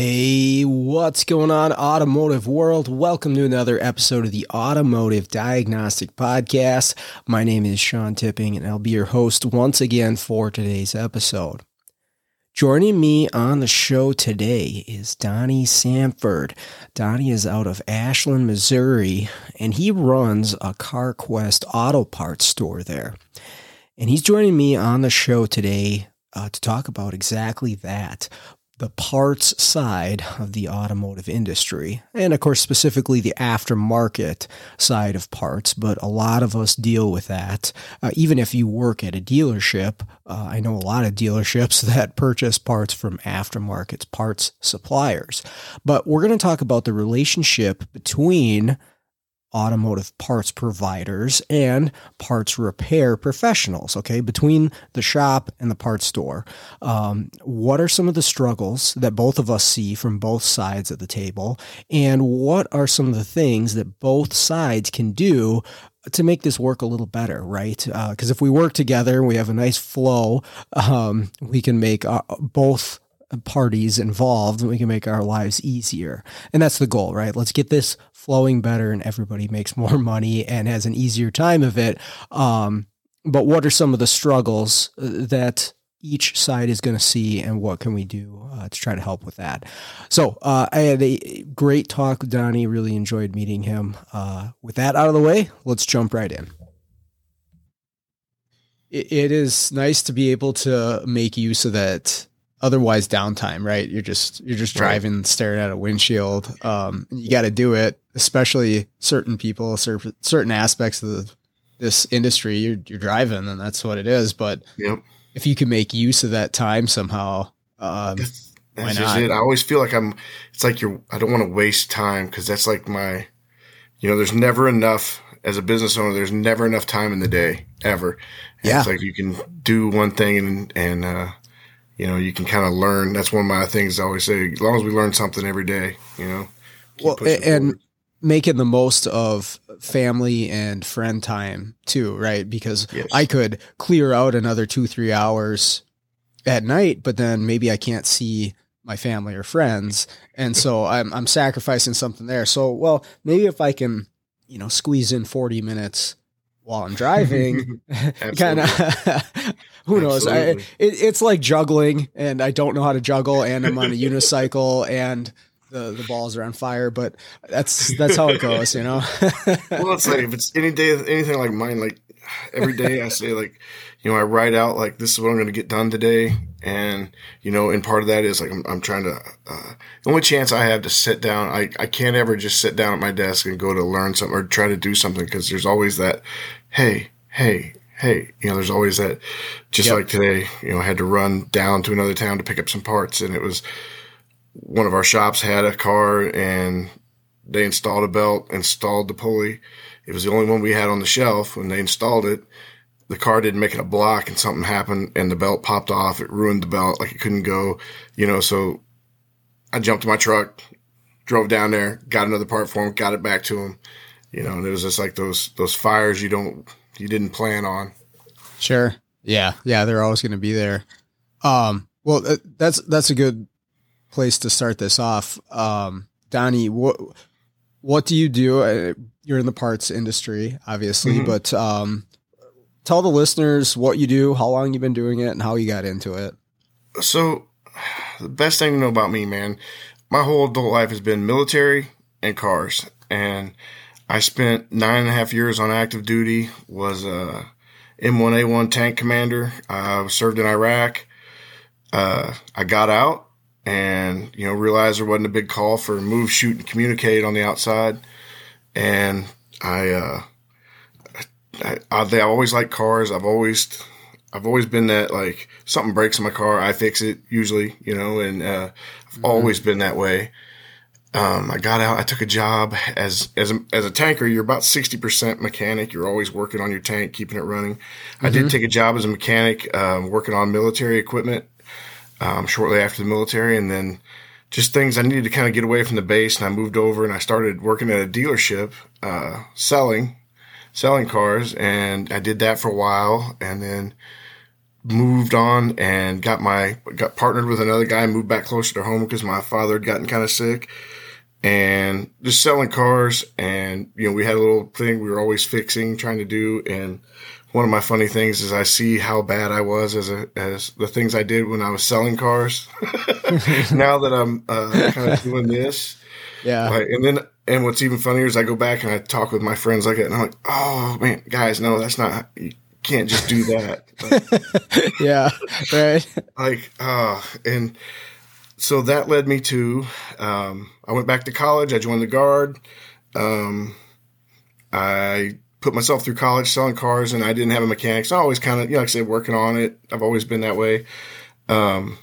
Hey, what's going on, automotive world? Welcome to another episode of the Automotive Diagnostic Podcast. My name is Sean Tipping, and I'll be your host once again for today's episode. Joining me on the show today is Donnie Sanford. Donnie is out of Ashland, Missouri, and he runs a CarQuest auto parts store there. And he's joining me on the show today uh, to talk about exactly that the parts side of the automotive industry, and of course, specifically the aftermarket side of parts. But a lot of us deal with that. Uh, even if you work at a dealership, uh, I know a lot of dealerships that purchase parts from aftermarket parts suppliers. But we're going to talk about the relationship between automotive parts providers and parts repair professionals, okay, between the shop and the parts store. Um, what are some of the struggles that both of us see from both sides of the table? And what are some of the things that both sides can do to make this work a little better, right? Because uh, if we work together, we have a nice flow, um, we can make uh, both parties involved we can make our lives easier. And that's the goal right? Let's get this flowing better and everybody makes more money and has an easier time of it. Um, but what are some of the struggles uh, that each side is going to see and what can we do uh, to try to help with that? So uh, i had a great talk. With donnie really enjoyed meeting him. Uh, with that out of the way let's jump right in. It is nice to be able to make use of that otherwise downtime, right? You're just you're just driving, right. staring at a windshield. Um, you got to do it, especially certain people, certain certain aspects of the, this industry. You're you're driving, and that's what it is. But yep. if you can make use of that time somehow, um, that's, that's just it. I always feel like I'm. It's like you're. I don't want to waste time because that's like my. You know, there's never enough as a business owner. There's never enough time in the day ever. And yeah. It's like you can do one thing and and uh, you know, you can kind of learn. That's one of my things I always say. As long as we learn something every day, you know. Well, and forward. making the most of family and friend time too, right? Because yes. I could clear out another two, three hours at night, but then maybe I can't see my family or friends, and so I'm I'm sacrificing something there. So, well, maybe if I can, you know, squeeze in 40 minutes while I'm driving, kind of who knows? I, it, it's like juggling, and I don't know how to juggle, and I'm on a unicycle, and the the balls are on fire. But that's that's how it goes, you know. well, it's like if it's any day, anything like mine, like every day I say like, you know, I write out like this is what I'm going to get done today, and you know, and part of that is like I'm, I'm trying to. Uh, the only chance I have to sit down, I I can't ever just sit down at my desk and go to learn something or try to do something because there's always that, hey, hey, hey, you know, there's always that. Just yep. like today, you know, I had to run down to another town to pick up some parts, and it was one of our shops had a car, and they installed a belt, installed the pulley. It was the only one we had on the shelf. When they installed it, the car didn't make it a block, and something happened, and the belt popped off. It ruined the belt, like it couldn't go, you know. So I jumped in my truck, drove down there, got another part for him, got it back to him. You know, and it was just like those those fires you don't you didn't plan on. Sure. Yeah. Yeah. They're always going to be there. Um, well, that's, that's a good place to start this off. Um, Donnie, what, what do you do? Uh, you're in the parts industry, obviously, mm-hmm. but, um, tell the listeners what you do, how long you've been doing it and how you got into it. So the best thing to know about me, man, my whole adult life has been military and cars. And I spent nine and a half years on active duty, was a M1A1 tank commander. I served in Iraq. Uh, I got out and, you know, realized there wasn't a big call for move, shoot, and communicate on the outside. And I, uh, I, I, always like cars. I've always, I've always been that like something breaks in my car, I fix it usually, you know, and uh, I've mm-hmm. always been that way. Um, I got out. I took a job as as a, as a tanker. You're about sixty percent mechanic. You're always working on your tank, keeping it running. Mm-hmm. I did mm-hmm. take a job as a mechanic, um, working on military equipment. Um, shortly after the military, and then just things I needed to kind of get away from the base. And I moved over and I started working at a dealership, uh, selling selling cars, and I did that for a while, and then moved on and got my got partnered with another guy, moved back closer to home because my father had gotten kind of sick, and just selling cars. And you know, we had a little thing we were always fixing, trying to do. And one of my funny things is I see how bad I was as a as the things I did when I was selling cars. now that I'm uh, kind of doing this, yeah. Like, and then and what's even funnier is I go back and I talk with my friends like that, and I'm like, oh man, guys, no, that's not you can't just do that. But, yeah, right. Like, uh, and so that led me to, um, I went back to college. I joined the guard. Um, I put myself through college selling cars, and I didn't have a mechanic. So I always kind of, you know, like I said, working on it. I've always been that way. Um,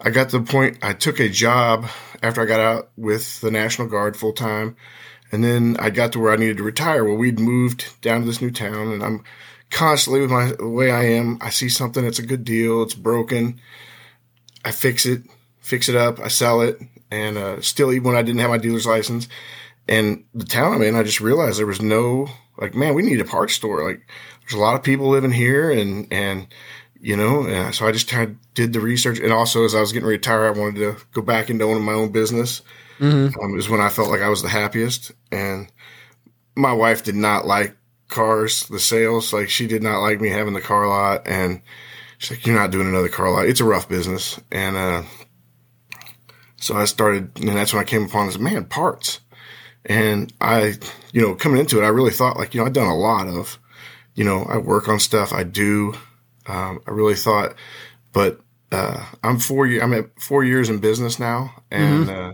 I got to the point I took a job after I got out with the National Guard full time. And then I got to where I needed to retire. Well, we'd moved down to this new town and I'm constantly with my the way I am. I see something that's a good deal, it's broken. I fix it, fix it up, I sell it, and uh, still even when I didn't have my dealer's license. And the town I'm in, I just realized there was no like, man, we need a parts store. Like, there's a lot of people living here, and and you know, and so I just kind of did the research. And also, as I was getting retired, I wanted to go back into owning my own business. Mm-hmm. Um, is when I felt like I was the happiest. And my wife did not like cars, the sales. Like she did not like me having the car lot, and she's like, "You're not doing another car lot. It's a rough business." And uh, so I started, and that's when I came upon this man parts. And I, you know, coming into it, I really thought like, you know, I've done a lot of, you know, I work on stuff, I do. Um, I really thought, but uh, I'm four year, I'm at four years in business now, and mm-hmm. uh,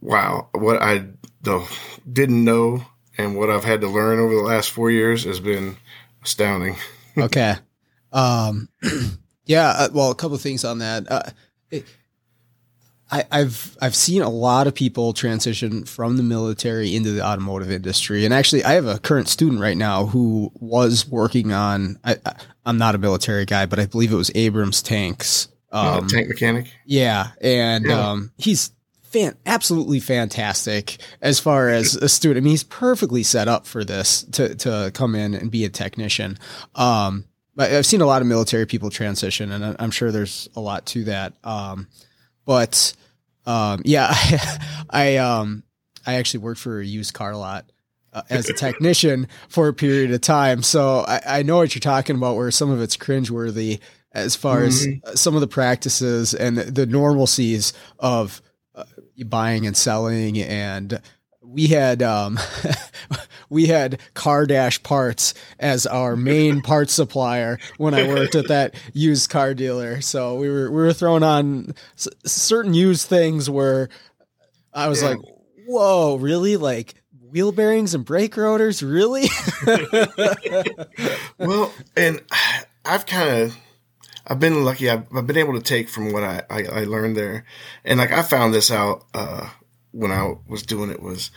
wow, what I the, didn't know and what I've had to learn over the last four years has been astounding. okay. Um, yeah. Uh, well, a couple of things on that. Uh, it, I, have I've seen a lot of people transition from the military into the automotive industry, and actually, I have a current student right now who was working on. I, am not a military guy, but I believe it was Abrams tanks. Um, tank mechanic. Yeah, and yeah. Um, he's fan, absolutely fantastic as far as a student. I mean, he's perfectly set up for this to to come in and be a technician. Um, I've seen a lot of military people transition, and I'm sure there's a lot to that. Um, but um, yeah, I, I um, I actually worked for a used car lot. Uh, as a technician for a period of time. So I, I, know what you're talking about, where some of it's cringeworthy as far mm-hmm. as some of the practices and the normalcies of buying and selling and we had um, we had car dash parts as our main parts supplier when I worked at that used car dealer. So we were we were throwing on s- certain used things where I was yeah. like, "Whoa, really? Like wheel bearings and brake rotors, really?" well, and I've kind of I've been lucky. I've, I've, been able to take from what I, I, I learned there. And like I found this out, uh, when I was doing it was,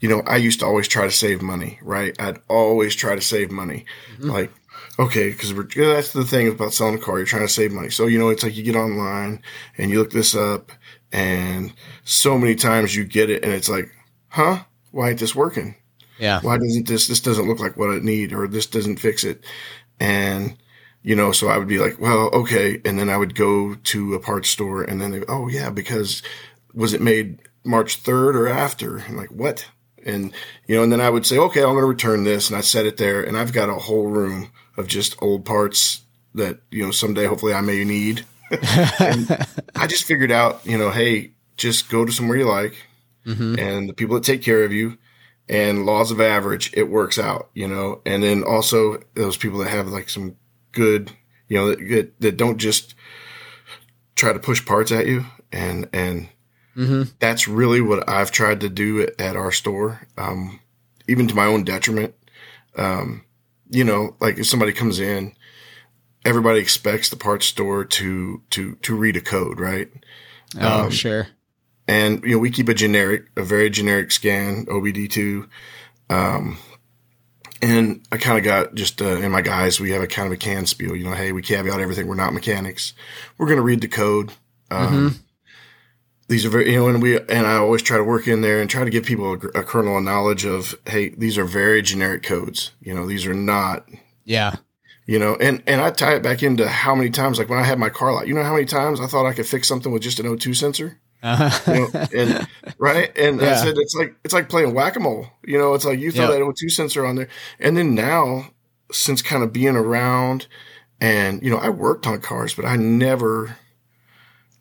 you know, I used to always try to save money, right? I'd always try to save money. Mm-hmm. Like, okay, cause that's the thing about selling a car. You're trying to save money. So, you know, it's like you get online and you look this up and so many times you get it and it's like, huh? Why ain't this working? Yeah. Why doesn't this, this doesn't look like what I need or this doesn't fix it. And, you know, so I would be like, well, okay. And then I would go to a parts store and then they, oh yeah, because was it made March 3rd or after? I'm like, what? And, you know, and then I would say, okay, I'm going to return this. And I set it there and I've got a whole room of just old parts that, you know, someday hopefully I may need. I just figured out, you know, hey, just go to somewhere you like mm-hmm. and the people that take care of you and laws of average, it works out, you know, and then also those people that have like some good, you know, that, that don't just try to push parts at you. And, and mm-hmm. that's really what I've tried to do at, at our store. Um, even to my own detriment. Um, you know, like if somebody comes in, everybody expects the parts store to, to, to read a code, right? Oh, um, sure. and you know we keep a generic, a very generic scan OBD two. Um, and I kind of got just uh, in my guys, we have a kind of a can spiel, you know, hey, we caveat everything. We're not mechanics. We're going to read the code. Um, mm-hmm. These are very, you know, and we, and I always try to work in there and try to give people a, a kernel of knowledge of, hey, these are very generic codes. You know, these are not, yeah, you know, and, and I tie it back into how many times, like when I had my car light, you know how many times I thought I could fix something with just an O2 sensor? Uh-huh. You know, and right, and yeah. I said it's like it's like playing whack a mole. You know, it's like you throw yep. that O2 sensor on there, and then now, since kind of being around, and you know, I worked on cars, but I never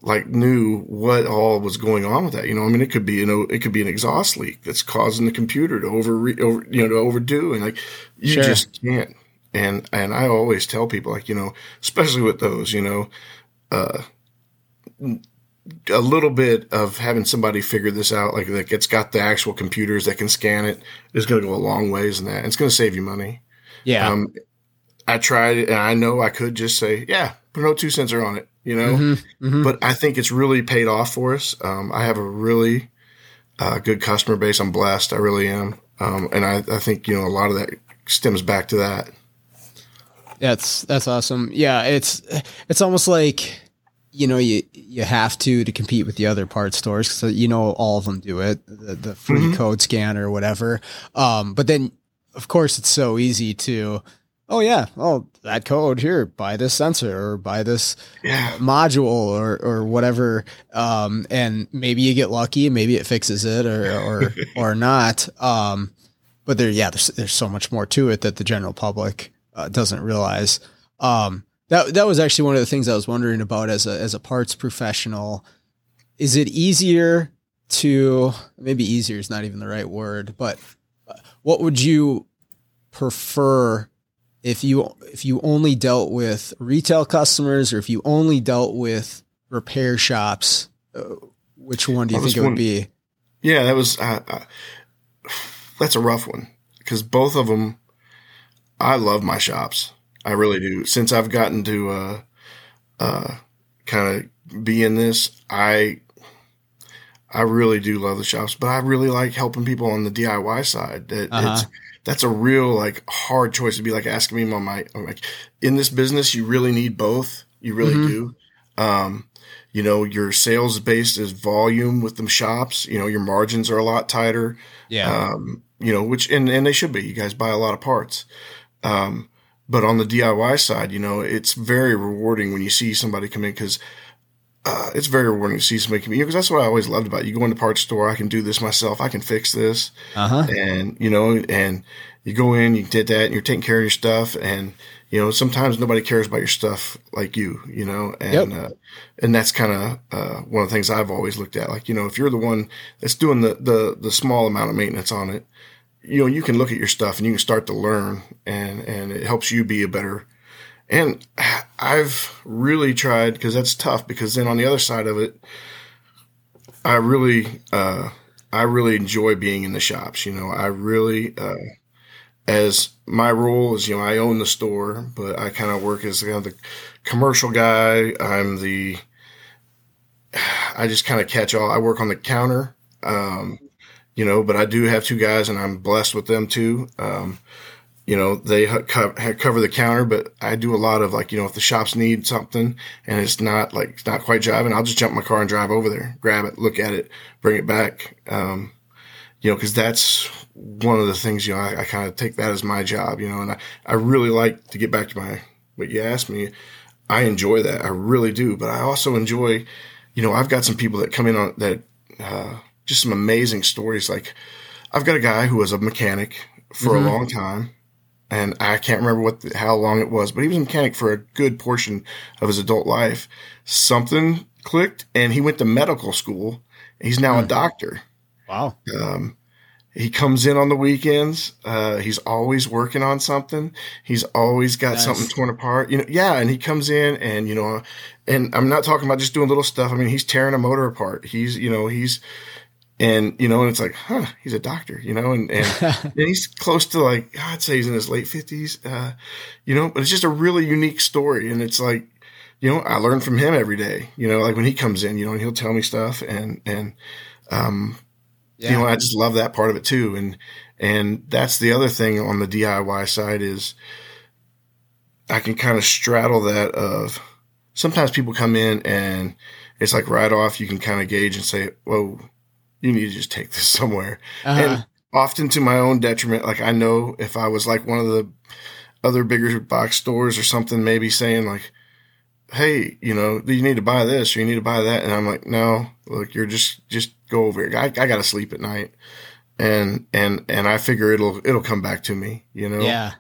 like knew what all was going on with that. You know, I mean, it could be you know, it could be an exhaust leak that's causing the computer to over, over you know, to overdo, and like you sure. just can't. And and I always tell people like you know, especially with those, you know, uh, a little bit of having somebody figure this out, like that it's got the actual computers that can scan it, is going to go a long ways in that. It's going to save you money. Yeah. Um, I tried it, and I know I could just say, yeah, put an O2 sensor on it, you know. Mm-hmm, mm-hmm. But I think it's really paid off for us. Um, I have a really uh, good customer base. I'm blessed. I really am, um, and I, I think you know a lot of that stems back to that. That's that's awesome. Yeah, it's it's almost like you know you you have to to compete with the other part stores so you know all of them do it the, the free mm-hmm. code scan or whatever um, but then of course it's so easy to oh yeah oh that code here buy this sensor or buy this yeah. module or or whatever um, and maybe you get lucky maybe it fixes it or or or not um, but there yeah there's there's so much more to it that the general public uh, doesn't realize um, that that was actually one of the things I was wondering about as a as a parts professional. Is it easier to maybe easier is not even the right word, but uh, what would you prefer if you if you only dealt with retail customers or if you only dealt with repair shops? Uh, which one do you think it would be? Yeah, that was uh, uh, that's a rough one because both of them. I love my shops. I really do. Since I've gotten to uh, uh, kind of be in this, I I really do love the shops, but I really like helping people on the DIY side. That uh-huh. it's that's a real like hard choice to be like asking me on my I'm like in this business you really need both. You really mm-hmm. do. Um, you know, your sales based is volume with them shops. You know, your margins are a lot tighter. Yeah. Um, you know, which and and they should be. You guys buy a lot of parts. Um, but on the DIY side, you know, it's very rewarding when you see somebody come in because uh, it's very rewarding to see somebody come in because that's what I always loved about it. you go in the parts store. I can do this myself. I can fix this, uh-huh. and you know, and you go in, you did that, and you're taking care of your stuff, and you know, sometimes nobody cares about your stuff like you, you know, and yep. uh, and that's kind of uh, one of the things I've always looked at. Like, you know, if you're the one that's doing the the the small amount of maintenance on it, you know, you can look at your stuff and you can start to learn and, and it helps you be a better. And I've really tried because that's tough because then on the other side of it, I really, uh, I really enjoy being in the shops. You know, I really, uh, as my role is, you know, I own the store, but I kind of work as kind of the commercial guy. I'm the, I just kind of catch all. I work on the counter. Um, you know, but I do have two guys and I'm blessed with them too. Um, you know, they co- cover the counter, but I do a lot of like, you know, if the shops need something and it's not like, it's not quite driving, I'll just jump my car and drive over there, grab it, look at it, bring it back. Um, you know, cause that's one of the things, you know, I, I kind of take that as my job, you know, and I, I really like to get back to my, what you asked me. I enjoy that. I really do. But I also enjoy, you know, I've got some people that come in on that, uh, just some amazing stories. Like I've got a guy who was a mechanic for mm-hmm. a long time and I can't remember what the, how long it was, but he was a mechanic for a good portion of his adult life. Something clicked, and he went to medical school. He's now mm. a hmm. doctor. Wow. Um, he comes in on the weekends. Uh, he's always working on something. He's always got nice. something torn apart. You know, yeah. And he comes in, and you know, and I'm not talking about just doing little stuff. I mean, he's tearing a motor apart. He's, you know, he's and you know, and it's like, huh, he's a doctor, you know, and and, and he's close to like I'd say he's in his late fifties, uh, you know, but it's just a really unique story, and it's like you know, I learn from him every day. You know, like when he comes in, you know, and he'll tell me stuff, and and um, yeah. you know, I just love that part of it too. And and that's the other thing on the DIY side is I can kind of straddle that of sometimes people come in and it's like right off you can kind of gauge and say, "Whoa, you need to just take this somewhere." Uh-huh. And often to my own detriment, like I know if I was like one of the other bigger box stores or something, maybe saying like, "Hey, you know, you need to buy this or you need to buy that," and I'm like, "No, look, you're just just go over it. I, I got to sleep at night." And and and I figure it'll it'll come back to me, you know. Yeah.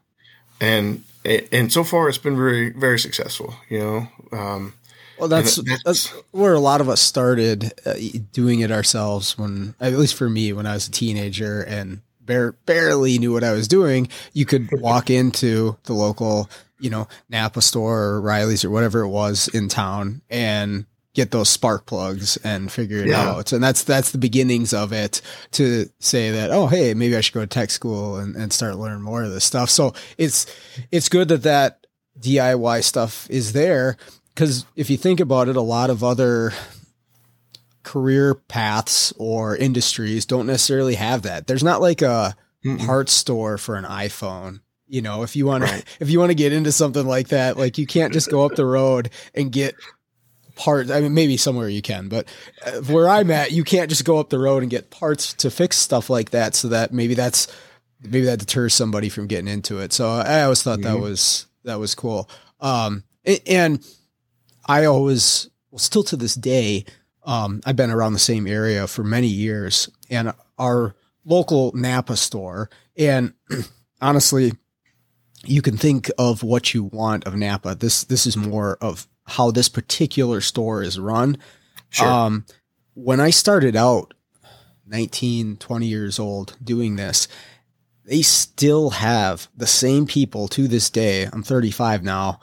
And and so far it's been very very successful you know um, well that's, that's, where a lot of us started uh, doing it ourselves when at least for me when i was a teenager and bare, barely knew what i was doing you could walk into the local you know napa store or riley's or whatever it was in town and get those spark plugs and figure it yeah. out. And that's that's the beginnings of it to say that, oh hey, maybe I should go to tech school and, and start learning more of this stuff. So it's it's good that that DIY stuff is there because if you think about it, a lot of other career paths or industries don't necessarily have that. There's not like a Mm-mm. parts store for an iPhone you know if you want right. to if you want to get into something like that like you can't just go up the road and get parts. I mean, maybe somewhere you can, but uh, where I'm at, you can't just go up the road and get parts to fix stuff like that. So that maybe that's maybe that deters somebody from getting into it. So I always thought mm-hmm. that was that was cool. Um, and I always, well, still to this day, um, I've been around the same area for many years, and our local Napa store, and honestly, you can think of what you want of Napa. This this is more of how this particular store is run. Sure. Um, when I started out 19, 20 years old doing this, they still have the same people to this day. I'm 35 now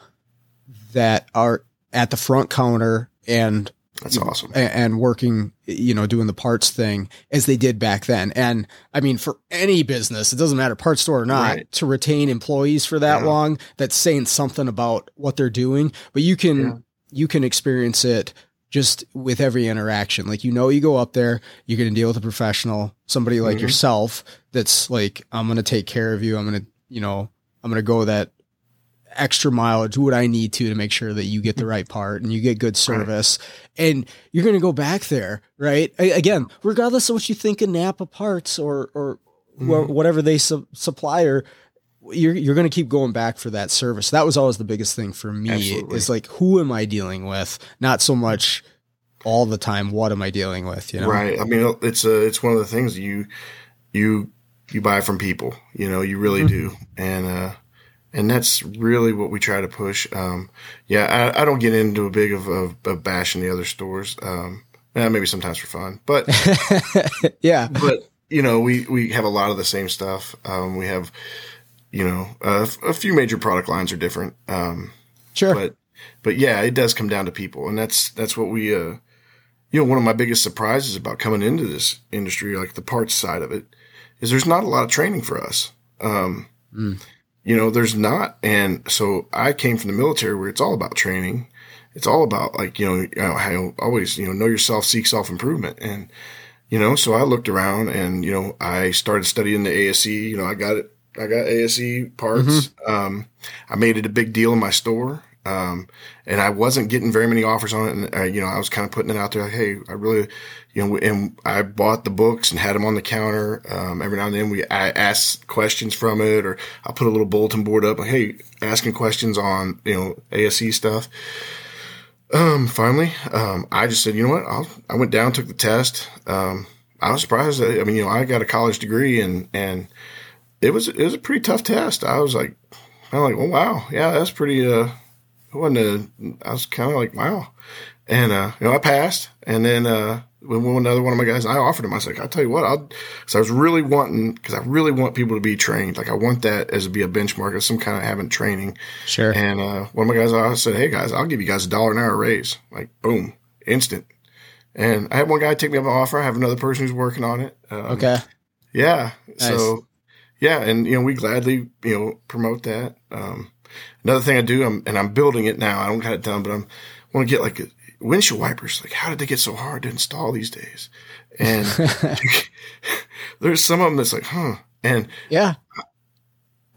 that are at the front counter and that's awesome. And, working, you know, doing the parts thing as they did back then. And I mean, for any business, it doesn't matter, parts store or not, right. to retain employees for that yeah. long, that's saying something about what they're doing. But you can, yeah. you can experience it just with every interaction. Like, you know, you go up there, you're going to deal with a professional, somebody like mm-hmm. yourself that's like, I'm going to take care of you. I'm going to, you know, I'm going to go that extra mileage, what I need to to make sure that you get the right part and you get good service. Right. And you're going to go back there, right? Again, regardless of what you think of Napa parts or or mm. whatever they su- supplier, you're you're going to keep going back for that service. That was always the biggest thing for me Absolutely. is like who am I dealing with? Not so much all the time what am I dealing with, you know? Right. I mean, it's a, it's one of the things you you you buy from people, you know, you really mm-hmm. do. And uh and that's really what we try to push. Um, yeah, I, I, don't get into a big of, of, of bashing the other stores. Um, maybe sometimes for fun, but yeah, but you know, we, we have a lot of the same stuff. Um, we have, you know, uh, a few major product lines are different. Um, sure. But, but yeah, it does come down to people. And that's, that's what we, uh, you know, one of my biggest surprises about coming into this industry, like the parts side of it, is there's not a lot of training for us. Um, mm you know, there's not. And so I came from the military where it's all about training. It's all about like, you know, I always, you know, know yourself, seek self improvement. And, you know, so I looked around and, you know, I started studying the ASE, you know, I got it. I got ASE parts. Mm-hmm. Um, I made it a big deal in my store. Um, and I wasn't getting very many offers on it. And, uh, you know, I was kind of putting it out there. Like, Hey, I really, you know, and I bought the books and had them on the counter. Um, every now and then we I ask questions from it or I put a little bulletin board up like, Hey, asking questions on, you know, ASE stuff. Um, finally, um, I just said, you know what? I'll, I went down, took the test. Um, I was surprised. That, I mean, you know, I got a college degree and, and it was, it was a pretty tough test. I was like, I'm like, oh, wow. Yeah, that's pretty, uh, it wasn't a, I was kind of like, wow. And, uh, you know, I passed. And then, uh, when another one of my guys, I offered him, I was like, I'll tell you what, I'll, so I was really wanting, cause I really want people to be trained. Like I want that as to be a benchmark of some kind of having training. Sure. And, uh, one of my guys, I said, Hey guys, I'll give you guys a dollar an hour raise. Like boom, instant. And I had one guy take me up an offer. I have another person who's working on it. Um, okay. Yeah. Nice. So yeah. And, you know, we gladly, you know, promote that. Um, Another thing I do, I'm, and I'm building it now. I don't got it done, but I'm want to get like a, windshield wipers. Like, how did they get so hard to install these days? And there's some of them that's like, huh. And yeah,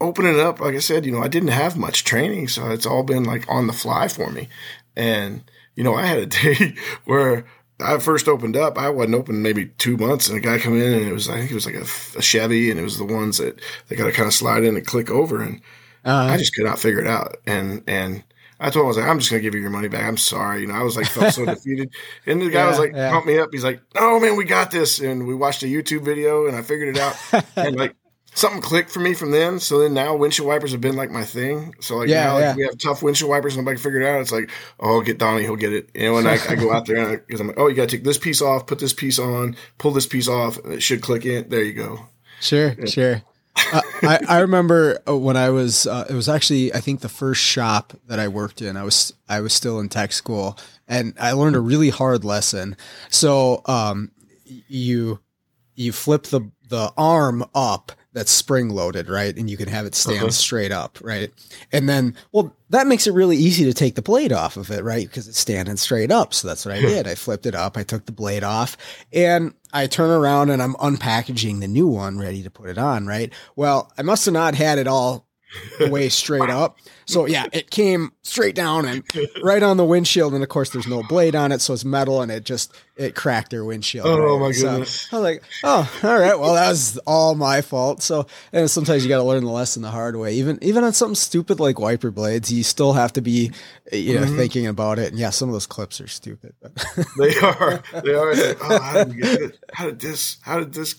opening it up, like I said, you know, I didn't have much training, so it's all been like on the fly for me. And you know, I had a day where I first opened up. I wasn't open maybe two months, and a guy come in, and it was I think it was like a, a Chevy, and it was the ones that they got to kind of slide in and click over, and uh, I just could not figure it out. And and I told him I was like, I'm just gonna give you your money back. I'm sorry, you know. I was like felt so defeated, and the guy yeah, was like, yeah. pump me up. He's like, Oh man, we got this, and we watched a YouTube video, and I figured it out, and like something clicked for me from then. So then now windshield wipers have been like my thing. So like yeah, now like, yeah. we have tough windshield wipers, nobody can figure it out. It's like, oh, get Donnie, he'll get it. You know, and I, I go out there because I'm like, oh, you got to take this piece off, put this piece on, pull this piece off, and it should click in. There you go. Sure, yeah. sure. uh, I, I remember uh, when I was, uh, it was actually, I think the first shop that I worked in, I was, I was still in tech school and I learned a really hard lesson. So, um, you, you flip the, the arm up that's spring loaded, right? And you can have it stand uh-huh. straight up, right? And then, well, that makes it really easy to take the blade off of it, right? Because it's standing straight up. So that's what I did. I flipped it up. I took the blade off and I turn around and I'm unpackaging the new one ready to put it on, right? Well, I must have not had it all way straight up. So yeah, it came straight down and right on the windshield. And of course, there's no blade on it, so it's metal, and it just it cracked their windshield. Oh right? my goodness! So I was like, oh, all right, well that was all my fault. So and sometimes you got to learn the lesson the hard way. Even even on something stupid like wiper blades, you still have to be you know mm-hmm. thinking about it. And yeah, some of those clips are stupid. But. they are. They are. oh, how did, how did this? How did this?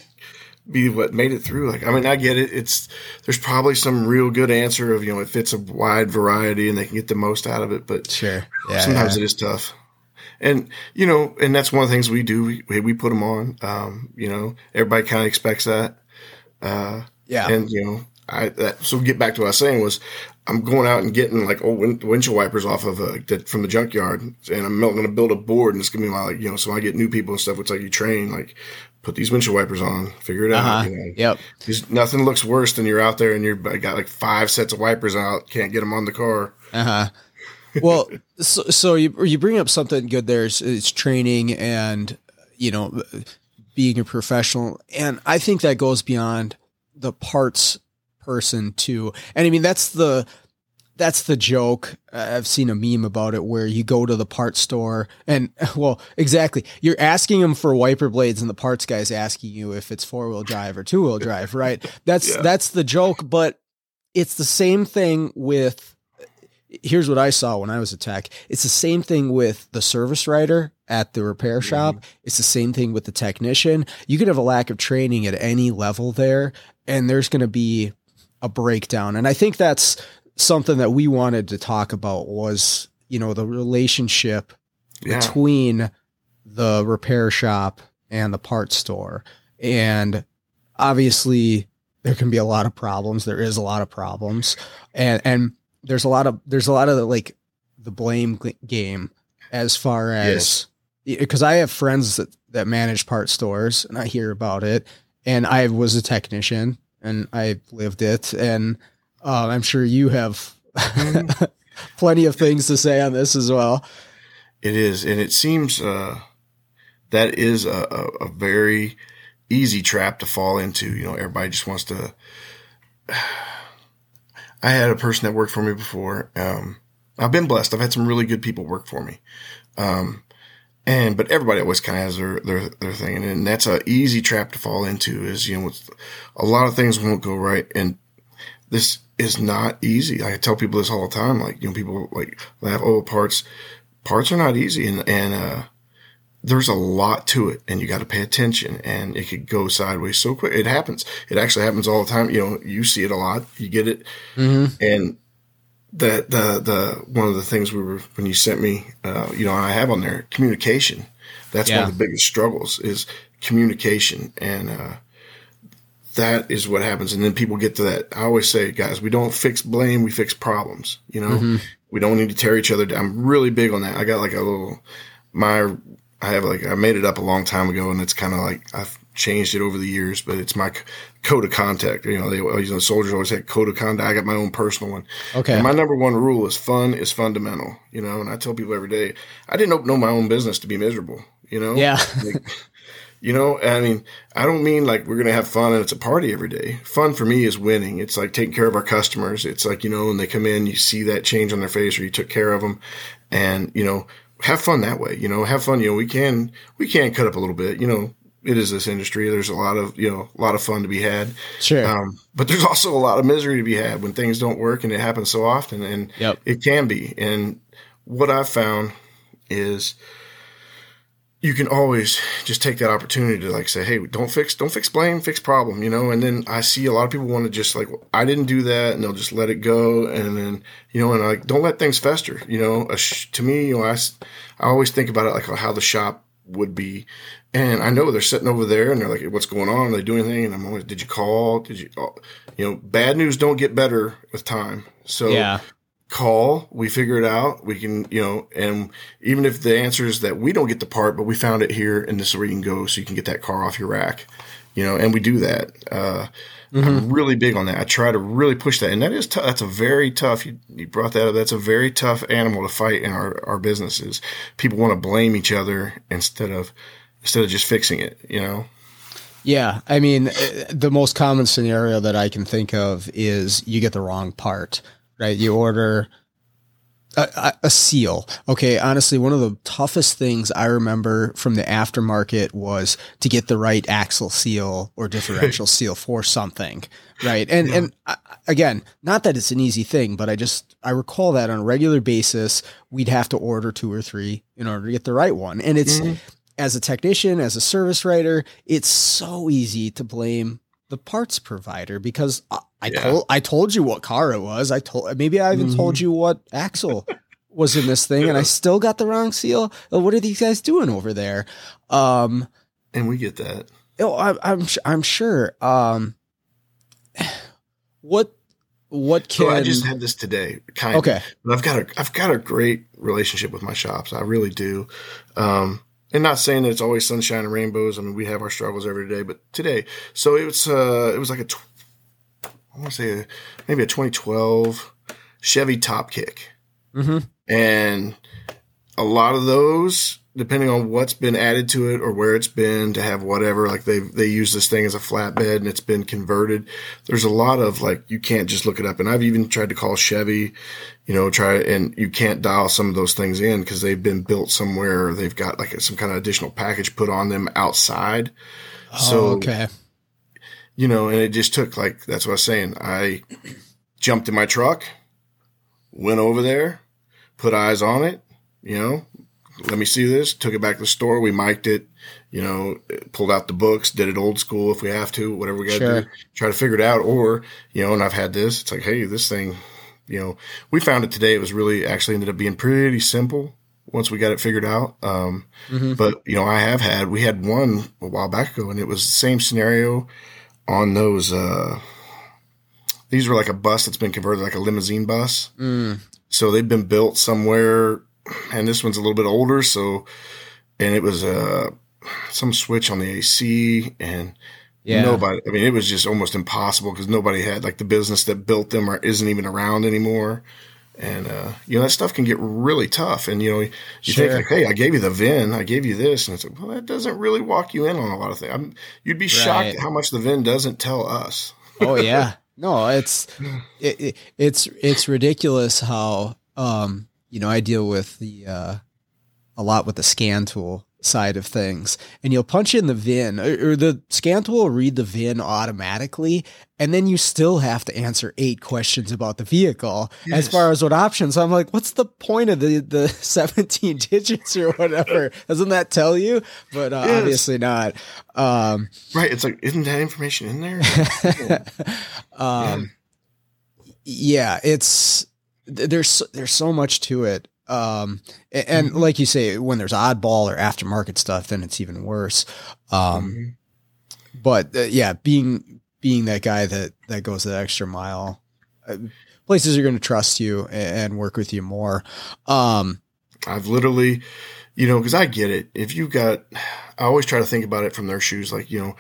Be what made it through. Like, I mean, I get it. It's there's probably some real good answer of you know it fits a wide variety and they can get the most out of it. But sure, yeah, sometimes yeah. it is tough. And you know, and that's one of the things we do. We we put them on. Um, you know, everybody kind of expects that. Uh, yeah. And you know, I that so get back to what I was saying was I'm going out and getting like old wind, windshield wipers off of the, from the junkyard, and I'm going to build a board, and it's gonna be my like you know, so I get new people and stuff. It's like you train like put these windshield wipers on, figure it uh-huh. out. You know? Yep. Because nothing looks worse than you're out there and you're got like five sets of wipers out, can't get them on the car. Uh huh. Well, so, so you you bring up something good there. It's, it's training and you know being a professional, and I think that goes beyond the parts person too. And I mean that's the that's the joke. I've seen a meme about it where you go to the parts store and well, exactly. You're asking them for wiper blades and the parts guy's asking you if it's four wheel drive or two wheel drive, right? That's yeah. that's the joke, but it's the same thing with here's what I saw when I was a tech. It's the same thing with the service writer at the repair mm-hmm. shop. Mm-hmm. It's the same thing with the technician. You could have a lack of training at any level there and there's going to be a breakdown. And I think that's something that we wanted to talk about was, you know, the relationship yeah. between the repair shop and the parts store. And obviously there can be a lot of problems. There is a lot of problems. And and there's a lot of there's a lot of the, like the blame game as far as because yes. I have friends that that manage part stores and I hear about it and I was a technician and I lived it and uh, I'm sure you have plenty of things to say on this as well. It is, and it seems uh, that is a, a, a, very easy trap to fall into. You know, everybody just wants to. I had a person that worked for me before. Um, I've been blessed. I've had some really good people work for me. Um, and but everybody always kind of has their their their thing, and, and that's an easy trap to fall into. Is you know, a lot of things won't go right, and this is not easy. I tell people this all the time. Like, you know, people like laugh, oh, parts, parts are not easy. And, and, uh, there's a lot to it and you got to pay attention and it could go sideways so quick. It happens. It actually happens all the time. You know, you see it a lot, you get it. Mm-hmm. And that, the, the, one of the things we were, when you sent me, uh, you know, I have on there communication. That's yeah. one of the biggest struggles is communication. And, uh, that is what happens. And then people get to that. I always say, guys, we don't fix blame, we fix problems. You know, mm-hmm. we don't need to tear each other down. I'm really big on that. I got like a little, my, I have like, I made it up a long time ago and it's kind of like, I've, changed it over the years, but it's my code of contact. You know, they you know, soldiers always had code of conduct. I got my own personal one. Okay. And my number one rule is fun is fundamental. You know, and I tell people every day, I didn't know my own business to be miserable. You know. Yeah. like, you know, I mean, I don't mean like we're going to have fun and it's a party every day. Fun for me is winning. It's like taking care of our customers. It's like, you know, when they come in, you see that change on their face or you took care of them and, you know, have fun that way, you know, have fun. You know, we can, we can cut up a little bit, you know, it is this industry. There's a lot of, you know, a lot of fun to be had. Sure. Um, but there's also a lot of misery to be had when things don't work and it happens so often and Yep. it can be. And what I've found is, you can always just take that opportunity to like say, Hey, don't fix, don't fix blame, fix problem, you know? And then I see a lot of people want to just like, I didn't do that and they'll just let it go. And then, you know, and like, don't let things fester, you know, sh- to me, you know, I, I always think about it like how the shop would be. And I know they're sitting over there and they're like, what's going on? Are they doing anything? And I'm always, did you call? Did you, oh, you know, bad news don't get better with time. So yeah. Call, we figure it out. We can, you know, and even if the answer is that we don't get the part, but we found it here and this is where you can go so you can get that car off your rack, you know, and we do that. Uh, I'm really big on that. I try to really push that. And that is, t- that's a very tough, you, you brought that up. That's a very tough animal to fight in our, our businesses. People want to blame each other instead of, instead of just fixing it, you know? Yeah, I mean, uh, the most common scenario that I can think of is you get the wrong part, right? You order a, a, seal. Okay, honestly, one of the toughest things I remember from the aftermarket was to get the right axle seal or differential seal for something, right? And and uh, again, not that it's an easy thing, but I just I recall that on a regular basis we'd have to order two or three in order to get the right one, and it's as a technician, as a service writer, it's so easy to blame the parts provider because I, I Yeah. told I told you what car it was. I told maybe I even told you what axle was in this thing, and I still got the wrong seal. Uh, What are these guys doing over there? Um, And we get that. oh, I, I'm I'm sure. Um, what what can So I just had this today, kind Okay. of. But I've got a I've got a great relationship with my shops. I really do. Um, and not saying that it's always sunshine and rainbows. I mean, we have our struggles every day, but today, so it was uh, it was like a tw- I want to say a, maybe a 2012 Chevy Top Kick, Mhm. and a lot of those, depending on what's been added to it or where it's been to have whatever, like they they use this thing as a flatbed and it's been converted. There's a lot of like you can't just look it up, and I've even tried to call Chevy, you know, try and you can't dial some of those things in because they've been built somewhere. Or they've got like some kind of additional package put on them outside. Oh, so oh, okay. you know, and it just took like that's what I was saying. I jumped in my truck, went over there, put eyes on it, you know, let me see this, took it back to the store, we mic'd it, you know, pulled out the books, did it old school if we have to, whatever we gotta Sure. do, try to figure it out. Or, you know, and I've had this, it's like, hey, this thing, you know, we found it today. It was really actually ended up being pretty simple once we got it figured out. Um, Mhm. but you know, I have had, we had one a while back ago and it was the same scenario on those, uh, these were like a bus that's been converted like a limousine bus. Mm, So they've been built somewhere, and this one's a little bit older. So, and it was uh, some switch on the AC, and yeah. nobody. I mean, it was just almost impossible because nobody had like the business that built them or isn't even around anymore. And uh, you know that stuff can get really tough. And you know, you Sure. think like, "Hey, I gave you the VIN, I gave you this," and it's like, "Well, that doesn't really walk you in on a lot of things." I'm, you'd be shocked Right. at how much the VIN doesn't tell us. oh yeah no it's it, it, it's it's ridiculous how um you know i deal with the uh a lot with the scan tool side of things. And you'll punch in the vin or, or the scan tool will read the vin automatically and then you still have to answer eight questions about the vehicle as far as what options. I'm like what's the point of the the 17 digits or whatever? Doesn't that tell you? But uh, Yes. obviously not. Um Right? It's like, isn't that information in there? um yeah it's there's there's so much to it um a- and, Mm-hmm. like you say when there's oddball or aftermarket stuff then it's even worse um Mhm. but uh, yeah being being that guy that that goes the extra mile uh, places are going to trust you a- and work with you more um I've literally, you know, because I get it. If you've got, I always try to think about it from their shoes. Like, you know,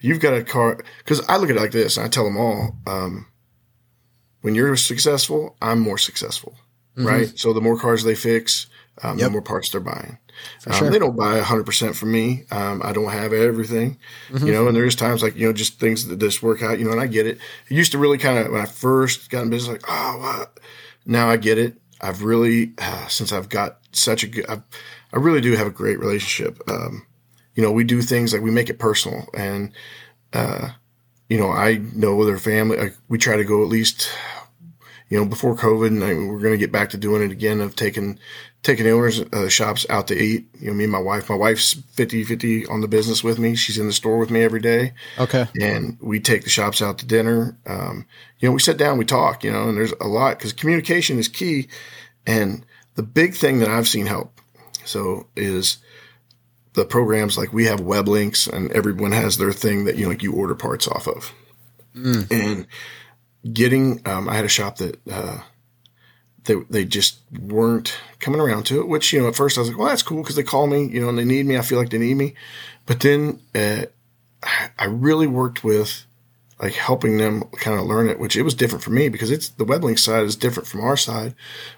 you've got a car, because I look at it like this, and I tell them all, um, when you're successful, I'm more successful, mm-hmm. right? So the more cars they fix, um, yep. the more parts they're buying. Um, sure. They don't buy 100% from me. Um, I don't have everything, mm-hmm. you know, and there's times like, you know, just things that just work out, you know, and I get it. It used to really kind of, when I first got in business, like, oh, what? now I get it. I've really, uh, since I've got such a good, I've, I really do have a great relationship. Um, you know, we do things like we make it personal and, uh, you know, I know their family, like we try to go at least, you know, before COVID and I, we're going to get back to doing it again of taking, taking the owners of the shops out to eat. You know, me and my wife, my wife's 50 50 on the business with me. She's in the store with me every day. Okay. And we take the shops out to dinner. Um, you know, we sit down, we talk, you know, and there's a lot because communication is key. And the big thing that I've seen help so is the programs like we have web links and everyone has their thing that you know like you order parts off of. Mm. And getting um, I had a shop that uh, they they just weren't coming around to it. Which you know at first I was like, well that's cool because they call me, you know, and they need me. I feel like they need me. But then uh, I really worked with like helping them kind of learn it, which it was different for me because it's the web link side is different from our side.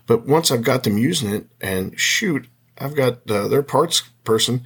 But once I've got them using it and shoot, I've got uh, their parts person.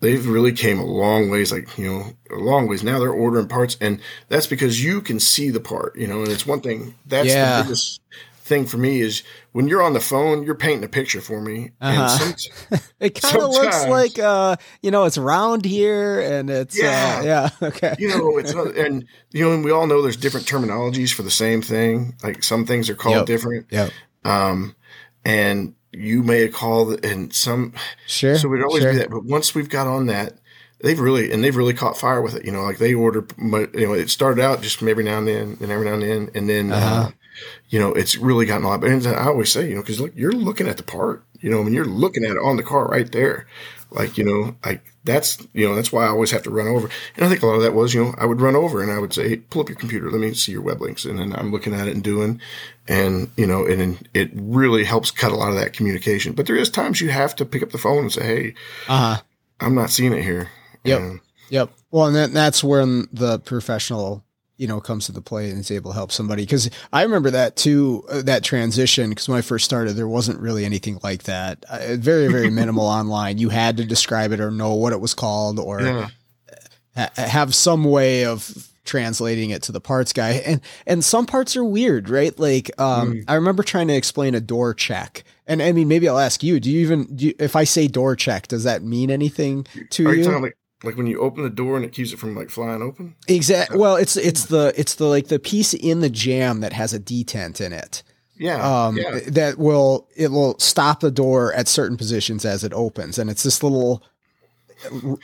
They've really came a long ways, like, you know, a long ways. Now they're ordering parts and that's because you can see the part, you know, and it's one thing that's yeah. the biggest thing for me is when you're on the phone, you're painting a picture for me. Uh-huh. Some, it kind of looks like, uh, you know, it's round here and it's, uh, yeah, uh, yeah. Okay. You know, it's, and, you know, and we all know there's different terminologies for the same thing. Like some things are called yep. different. Yeah. Um, and you may have called and some sure so we'd always sure. do that but once we've got on that they've really and they've really caught fire with it you know like they order you know it started out just from every now and then and every now and then and then uh-huh. uh, you know it's really gotten a lot better and i always say you know because look you're looking at the part you know I mean you're looking at it on the car right there like you know like that's you know that's why I always have to run over. And I think a lot of that was you know I would run over and I would say, hey, pull up your computer, let me see your web links, and then I'm looking at it and doing, and you know, and it really helps cut a lot of that communication. But there is times you have to pick up the phone and say, hey, uh-huh. I'm not seeing it here. Yep. And, yep. Well, and that, that's when the professional you know, comes to the play and is able to help somebody. Cause I remember that too, uh, that transition. Cause when I first started, there wasn't really anything like that. Uh, very, very minimal online. You had to describe it or know what it was called or yeah. ha- have some way of translating it to the parts guy. And, and some parts are weird, right? Like, um, mm. I remember trying to explain a door check. And I mean, maybe I'll ask you, do you even, do you, if I say door check, does that mean anything to are you? you like like when you open the door and it keeps it from like flying open. Exactly. Well, it's it's the it's the like the piece in the jamb that has a detent in it. Yeah, um, yeah. That will it will stop the door at certain positions as it opens, and it's this little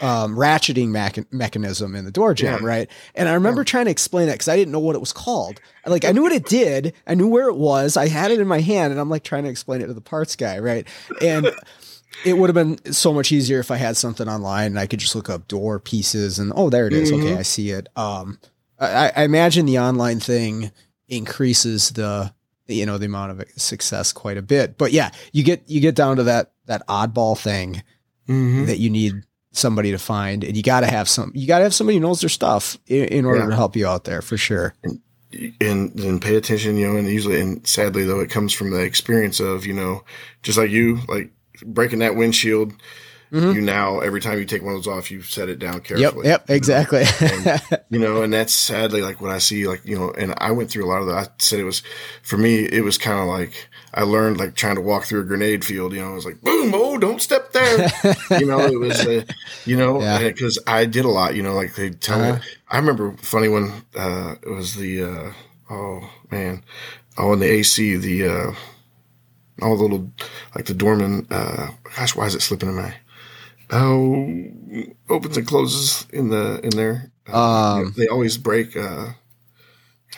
um, ratcheting mechanism in the door jamb, yeah. right? And I remember yeah. trying to explain that because I didn't know what it was called. Like I knew what it did, I knew where it was, I had it in my hand, and I'm like trying to explain it to the parts guy, right? And it would have been so much easier if I had something online and I could just look up door pieces and oh, there it is. Mm-hmm. Okay, I see it. Um, I, I, imagine the online thing increases the you know the amount of success quite a bit. But yeah, you get you get down to that that oddball thing mm-hmm. that you need somebody to find, and you got to have some. You got to have somebody who knows their stuff in, in order yeah. to help you out there for sure. And, and and pay attention, you know, and usually and sadly though it comes from the experience of, you know, just like you, like breaking that windshield. Mm-hmm. You now every time you take one of those off, you set it down carefully. Yep, yep, exactly. and, you know, and that's sadly like what I see. Like you know, and I went through a lot of that. I said it was for me. It was kind of like I learned like trying to walk through a grenade field. You know, I was like, boom, oh, don't step there. you know, it was, uh, you know, because yeah. I did a lot. You know, like they tell uh-huh. me. I remember funny one. Uh, it was the uh, oh man, oh, in the AC the. Uh, all the little like the Dorman. Uh, gosh, why is it slipping in my? Oh, opens and closes in the in there. Uh, um, they always break. Uh,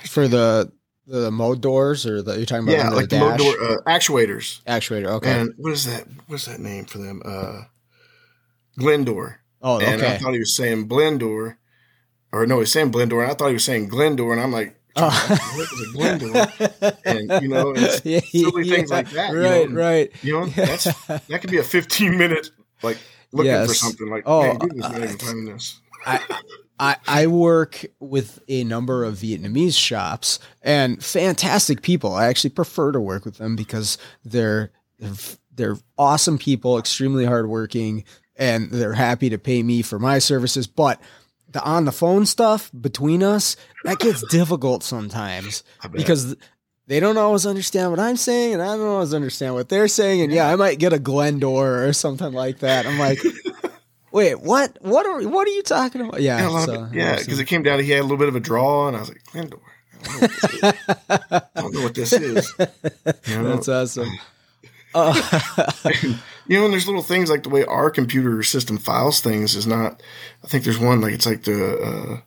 for the the mode doors or the you're talking about yeah, like the, the mode door uh, actuators. Actuator, okay. And what is that? What's that name for them? Uh, Glendor. Oh, okay. And I thought he was saying Blendor, or no, he's saying Blendor, and I thought he was saying Glendor, and I'm like, oh. And you know, it's yeah, silly things like that. Right, you know? right. You know, that's that could be a 15 minute like looking yes. for something like. Oh, man, goodness, uh, this. I, I, I work with a number of Vietnamese shops and fantastic people. I actually prefer to work with them because they're they're, they're awesome people, extremely hardworking, and they're happy to pay me for my services. But the on the phone stuff between us that gets difficult sometimes because they don't always understand what I'm saying, and I don't always understand what they're saying. And yeah, I might get a Glendor or something like that. I'm like. Wait, what? What are what are you talking about? Yeah, yeah, so, yeah, because it came down. To he had a little bit of a draw, and I was like, Glendor. I don't know what this is. You know? That's awesome. Uh, you know, and there's little things like the way our computer system files things is not. I think there's one like it's like the. Uh,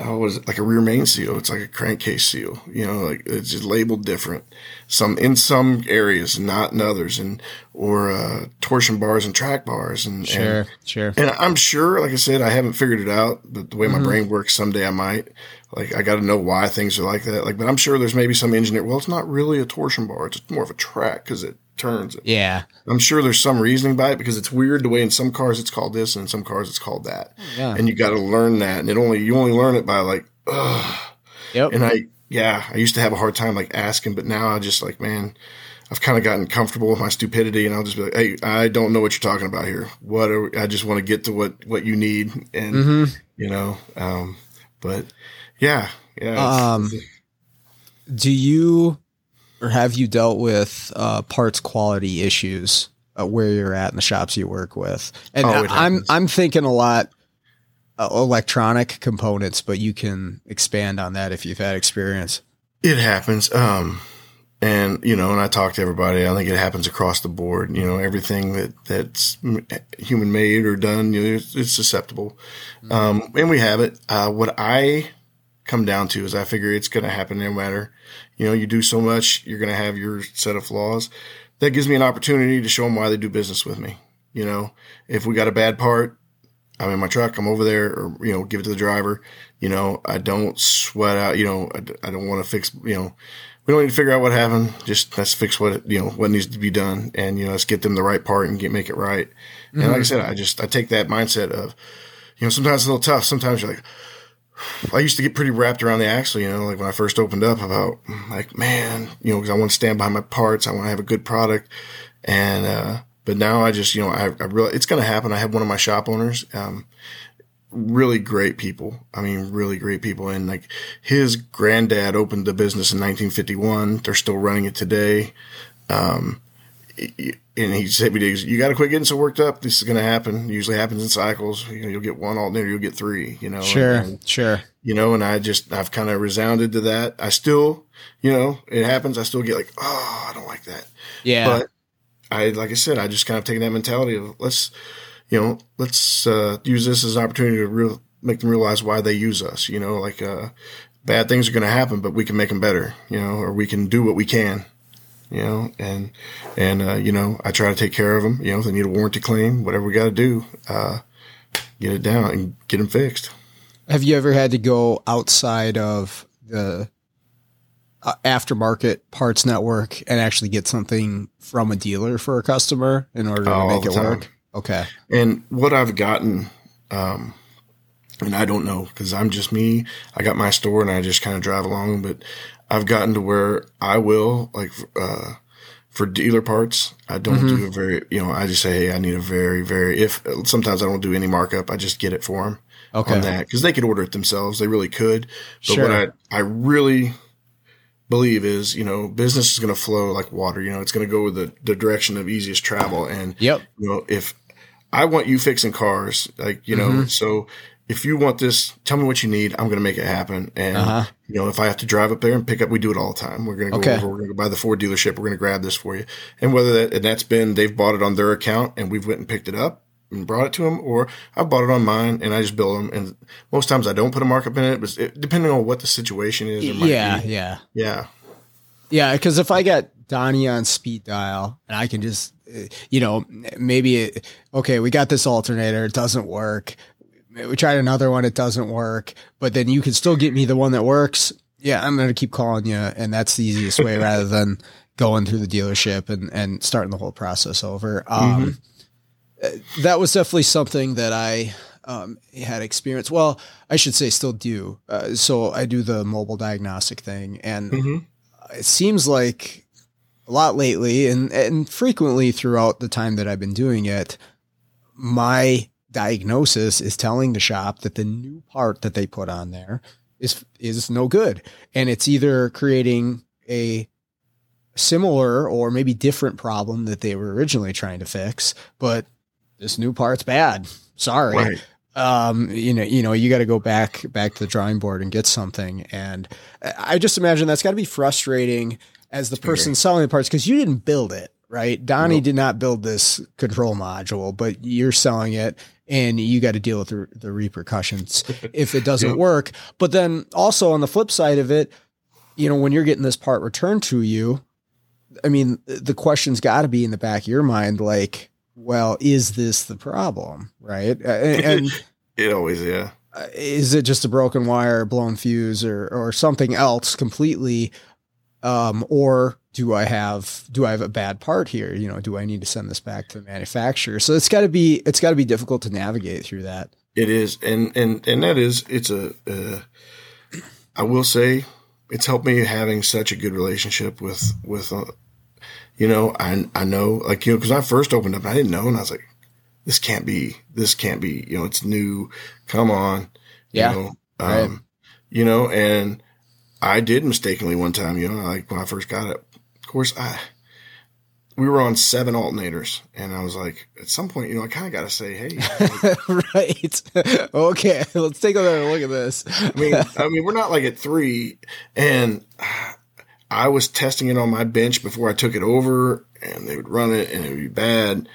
how was it like a rear main seal? It's like a crankcase seal. You know, like it's just labeled different. Some in some areas, not in others, and or uh, torsion bars and track bars. And sure, and, sure. And I'm sure, like I said, I haven't figured it out. But the way my mm-hmm. brain works, someday I might. Like I got to know why things are like that. Like, but I'm sure there's maybe some engineer. Well, it's not really a torsion bar. It's more of a track because it turns. Yeah. I'm sure there's some reasoning by it because it's weird the way in some cars it's called this and in some cars it's called that. Yeah. And you got to learn that. And it only, you only learn it by like, ugh. Yep. And I, yeah, I used to have a hard time like asking, but now I just like, man, I've kind of gotten comfortable with my stupidity and I'll just be like, Hey, I don't know what you're talking about here. What are, I just want to get to what, what you need. And, mm-hmm. you know, um, but yeah, yeah. Um, do you, or have you dealt with uh, parts quality issues uh, where you're at in the shops you work with? And oh, I'm I'm thinking a lot uh, electronic components, but you can expand on that if you've had experience. It happens. Um, and you know, and I talk to everybody. I think it happens across the board. You know, everything that that's human made or done, you know, it's, it's susceptible. Mm-hmm. Um, and we have it. Uh, what I come down to is I figure it's going to happen no matter you know, you do so much, you're going to have your set of flaws. That gives me an opportunity to show them why they do business with me. You know, if we got a bad part, I'm in my truck, I'm over there, or, you know, give it to the driver. You know, I don't sweat out, you know, I, I don't want to fix, you know, we don't need to figure out what happened. Just let's fix what, you know, what needs to be done. And, you know, let's get them the right part and get, make it right. And mm-hmm. like I said, I just, I take that mindset of, you know, sometimes it's a little tough. Sometimes you're like, I used to get pretty wrapped around the axle, you know, like when I first opened up about like, man, you know, cause I want to stand behind my parts. I want to have a good product. And, uh, but now I just, you know, I, I really, it's going to happen. I have one of my shop owners, um, really great people. I mean, really great people. And like his granddad opened the business in 1951. They're still running it today. Um, and he said, "You got to quit getting so worked up. This is going to happen. It usually happens in cycles. You know, you'll get one alternator, you'll get three. You know, sure, and, sure. You know, and I just I've kind of resounded to that. I still, you know, it happens. I still get like, oh, I don't like that. Yeah, but I like I said, I just kind of taken that mentality of let's, you know, let's uh, use this as an opportunity to real make them realize why they use us. You know, like uh, bad things are going to happen, but we can make them better. You know, or we can do what we can you know, and, and, uh, you know, I try to take care of them, you know, if they need a warranty claim, whatever we got to do, uh, get it down and get them fixed. Have you ever had to go outside of the uh, aftermarket parts network and actually get something from a dealer for a customer in order to oh, make it time. work? Okay. And what I've gotten, um, and I don't know because I'm just me. I got my store and I just kind of drive along, but I've gotten to where I will like uh, for dealer parts. I don't mm-hmm. do a very you know I just say hey I need a very very if sometimes I don't do any markup I just get it for them okay. on that because they could order it themselves they really could but sure. what I I really believe is you know business is going to flow like water you know it's going to go the the direction of easiest travel and yep you know if I want you fixing cars like you know mm-hmm. so if you want this, tell me what you need. I'm going to make it happen. And, uh-huh. you know, if I have to drive up there and pick up, we do it all the time. We're going to go okay. over, we're going to go by the Ford dealership. We're going to grab this for you. And whether that, and that's been, they've bought it on their account and we've went and picked it up and brought it to them, or I bought it on mine and I just bill them. And most times I don't put a markup in it, but it, depending on what the situation is. yeah. Be, yeah. Yeah. Yeah. Cause if I get Donnie on speed dial and I can just, you know, maybe it, okay, we got this alternator, it doesn't work we tried another one, it doesn't work, but then you can still get me the one that works. yeah, I'm going to keep calling you, and that's the easiest way rather than going through the dealership and and starting the whole process over. Um, mm-hmm. That was definitely something that I um, had experience. Well, I should say still do. Uh, so I do the mobile diagnostic thing, and mm-hmm. it seems like a lot lately, and and frequently throughout the time that I've been doing it, my diagnosis is telling the shop that the new part that they put on there is is no good, and it's either creating a similar or maybe different problem that they were originally trying to fix, but this new part's bad. Sorry. Right. Um, you know, you know, you got to go back back to the drawing board and get something. And I just imagine that's got to be frustrating as the person selling the parts because you didn't build it, right? Donnie nope. did not build this control module, but you're selling it and you got to deal with the, the repercussions if it doesn't yep. work. But then also on the flip side of it, you know, when you're getting this part returned to you, I mean, the question's got to be in the back of your mind, like, well, is this the problem, right? And, and it always, yeah. Uh, is it just a broken wire, blown fuse, or or something else completely? Um, or do I have do I have a bad part here? You know, do I need to send this back to the manufacturer? So it's got to be it's got to be difficult to navigate through that. It is, and and and that is it's a. Uh, I will say it's helped me having such a good relationship with with uh, you know I I know like you know because I first opened up I didn't know and I was like this can't be this can't be you know it's new come on yeah you know, right. um, you know and I did mistakenly one time you know like when I first got it of course I we were on seven alternators and I was like, at some point, you know, I kind of got to say, Hey, like, right. okay. Let's take another look at this. I mean, I mean, we're not like at three and I was testing it on my bench before I took it over and they would run it and it would be bad.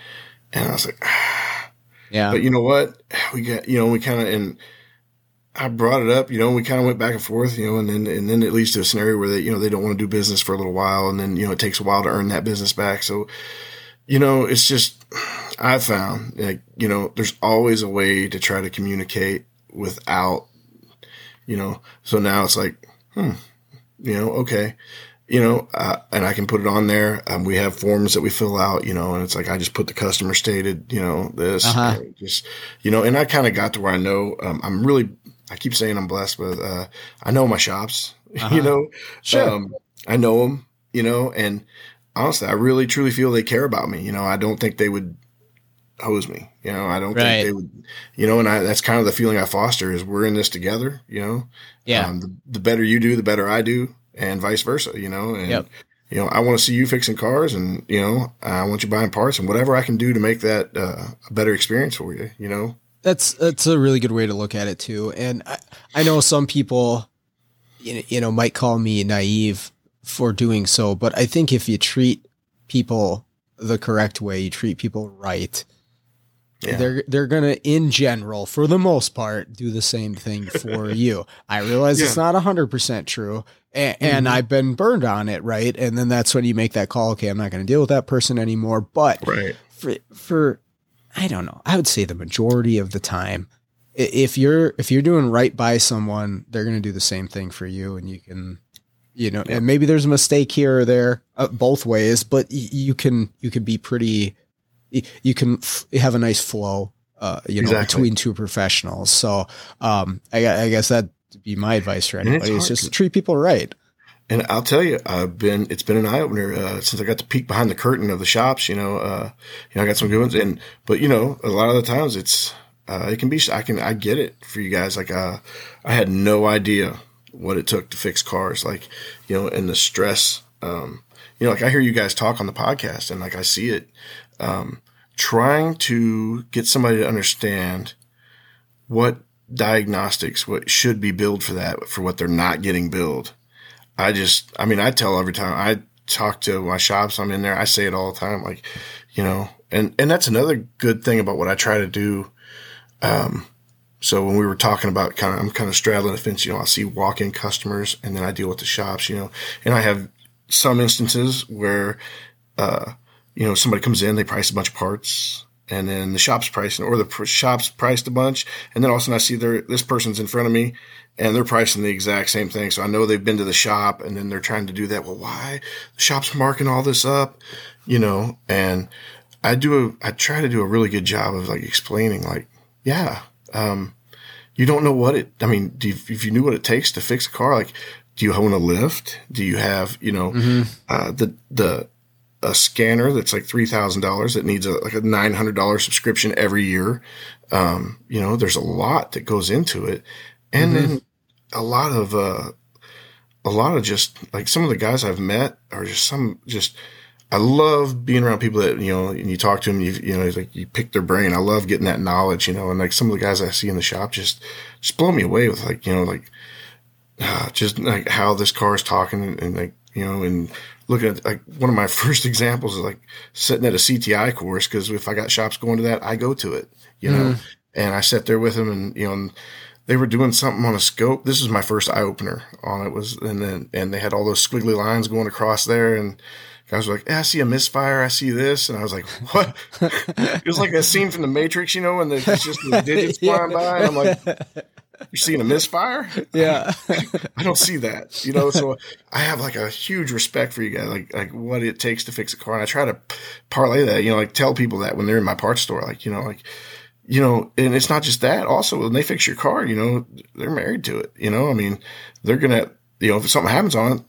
And I was like, yeah, but you know what? We got, you know, we kind of, and I brought it up, you know, we kind of went back and forth, you know, and then, and then it leads to a scenario where they, you know, they don't want to do business for a little while. And then, you know, it takes a while to earn that business back. So, you know, it's just, I found like, you know, there's always a way to try to communicate without, you know, so now it's like, hmm, you know, okay, you know, uh, and I can put it on there. Um, we have forms that we fill out, you know, and it's like I just put the customer stated, you know, this, uh-huh. just, you know, and I kind of got to where I know um, I'm really I keep saying I'm blessed, but uh, I know my shops. Uh-huh. you know, sure. Um, I know them. You know, and honestly, I really truly feel they care about me. You know, I don't think they would hose me. You know, I don't right. think they would. You know, and I, that's kind of the feeling I foster is we're in this together. You know, yeah. Um, the, the, better you do, the better I do, and vice versa. You know, and yep. you know, I want to see you fixing cars, and you know, I want you buying parts, and whatever I can do to make that uh, a better experience for you. You know, that's that's a really good way to look at it too. And I, I know some people, you know, might call me naive for doing so, but I think if you treat people the correct way, you treat people right, yeah. they're they're gonna, in general, for the most part, do the same thing for you. I realize yeah. it's not hundred percent true, and, mm-hmm. and, I've been burned on it, right? And then that's when you make that call. Okay, I'm not going to deal with that person anymore. But right. for for I don't know. I would say the majority of the time, if you're if you're doing right by someone, they're going to do the same thing for you, and you can, you know, and maybe there's a mistake here or there, uh, both ways, but you can you can be pretty, you can f- have a nice flow, uh, you know, exactly. between two professionals. So, um, I, I guess that'd be my advice for anybody: is just treat people right. And I'll tell you, I've been, it's been an eye opener, uh, since I got to peek behind the curtain of the shops, you know, uh, you know, I got some good ones. And, but you know, a lot of the times it's, uh, it can be, I can, I get it for you guys. Like, uh, I had no idea what it took to fix cars, like, you know, and the stress, um, you know, like I hear you guys talk on the podcast and like I see it, um, trying to get somebody to understand what diagnostics, what should be billed for that, for what they're not getting billed I just, I mean, I tell every time I talk to my shops, I'm in there, I say it all the time, like, you know, and, and that's another good thing about what I try to do. Um, so when we were talking about kind of, I'm kind of straddling the fence, you know, I see walk-in customers and then I deal with the shops, you know, and I have some instances where, uh, you know, somebody comes in, they price a bunch of parts and then the shop's pricing or the pr- shop's priced a bunch. And then all of a sudden I see there, this person's in front of me and they're pricing the exact same thing. So I know they've been to the shop and then they're trying to do that. Well, why the shop's marking all this up, you know, and I do, a, I try to do a really good job of like explaining like, yeah, um, you don't know what it, I mean, you, if you knew what it takes to fix a car, like, do you own a lift? Do you have, you know, mm-hmm. uh, the, the, a scanner that's like three thousand dollars that needs a like a nine hundred dollar subscription every year. Um, you know, there's a lot that goes into it, and mm-hmm. then a lot of uh, a lot of just like some of the guys I've met are just some just. I love being around people that you know, and you talk to them. You you know, like you pick their brain. I love getting that knowledge, you know, and like some of the guys I see in the shop just just blow me away with like you know like uh, just like how this car is talking and, and like you know and looking at like one of my first examples is like sitting at a CTI course because if I got shops going to that, I go to it, you know. Mm. And I sat there with them, and you know, and they were doing something on a scope. This was my first eye opener on it. Was and then and they had all those squiggly lines going across there, and guys were like, yeah, "I see a misfire. I see this," and I was like, "What?" it was like a scene from the Matrix, you know, and it's just the digits flying by, and I'm like you're seeing a misfire? Yeah. I don't see that. You know, so I have like a huge respect for you guys, like like what it takes to fix a car. And I try to parlay that, you know, like tell people that when they're in my parts store, like, you know, like you know, and it's not just that. Also, when they fix your car, you know, they're married to it. You know, I mean, they're gonna, you know, if something happens on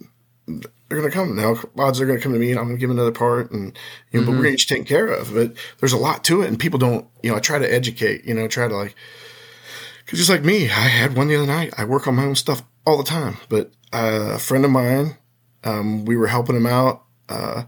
it, they're gonna come. Now, odds are gonna come to me, and I'm gonna give another part, and you know, mm-hmm. but we're gonna get taken care of. But there's a lot to it, and people don't. You know, I try to educate. You know, try to like Cause just like me, I had one the other night. I work on my own stuff all the time, but uh, a friend of mine, um, we were helping him out. Uh,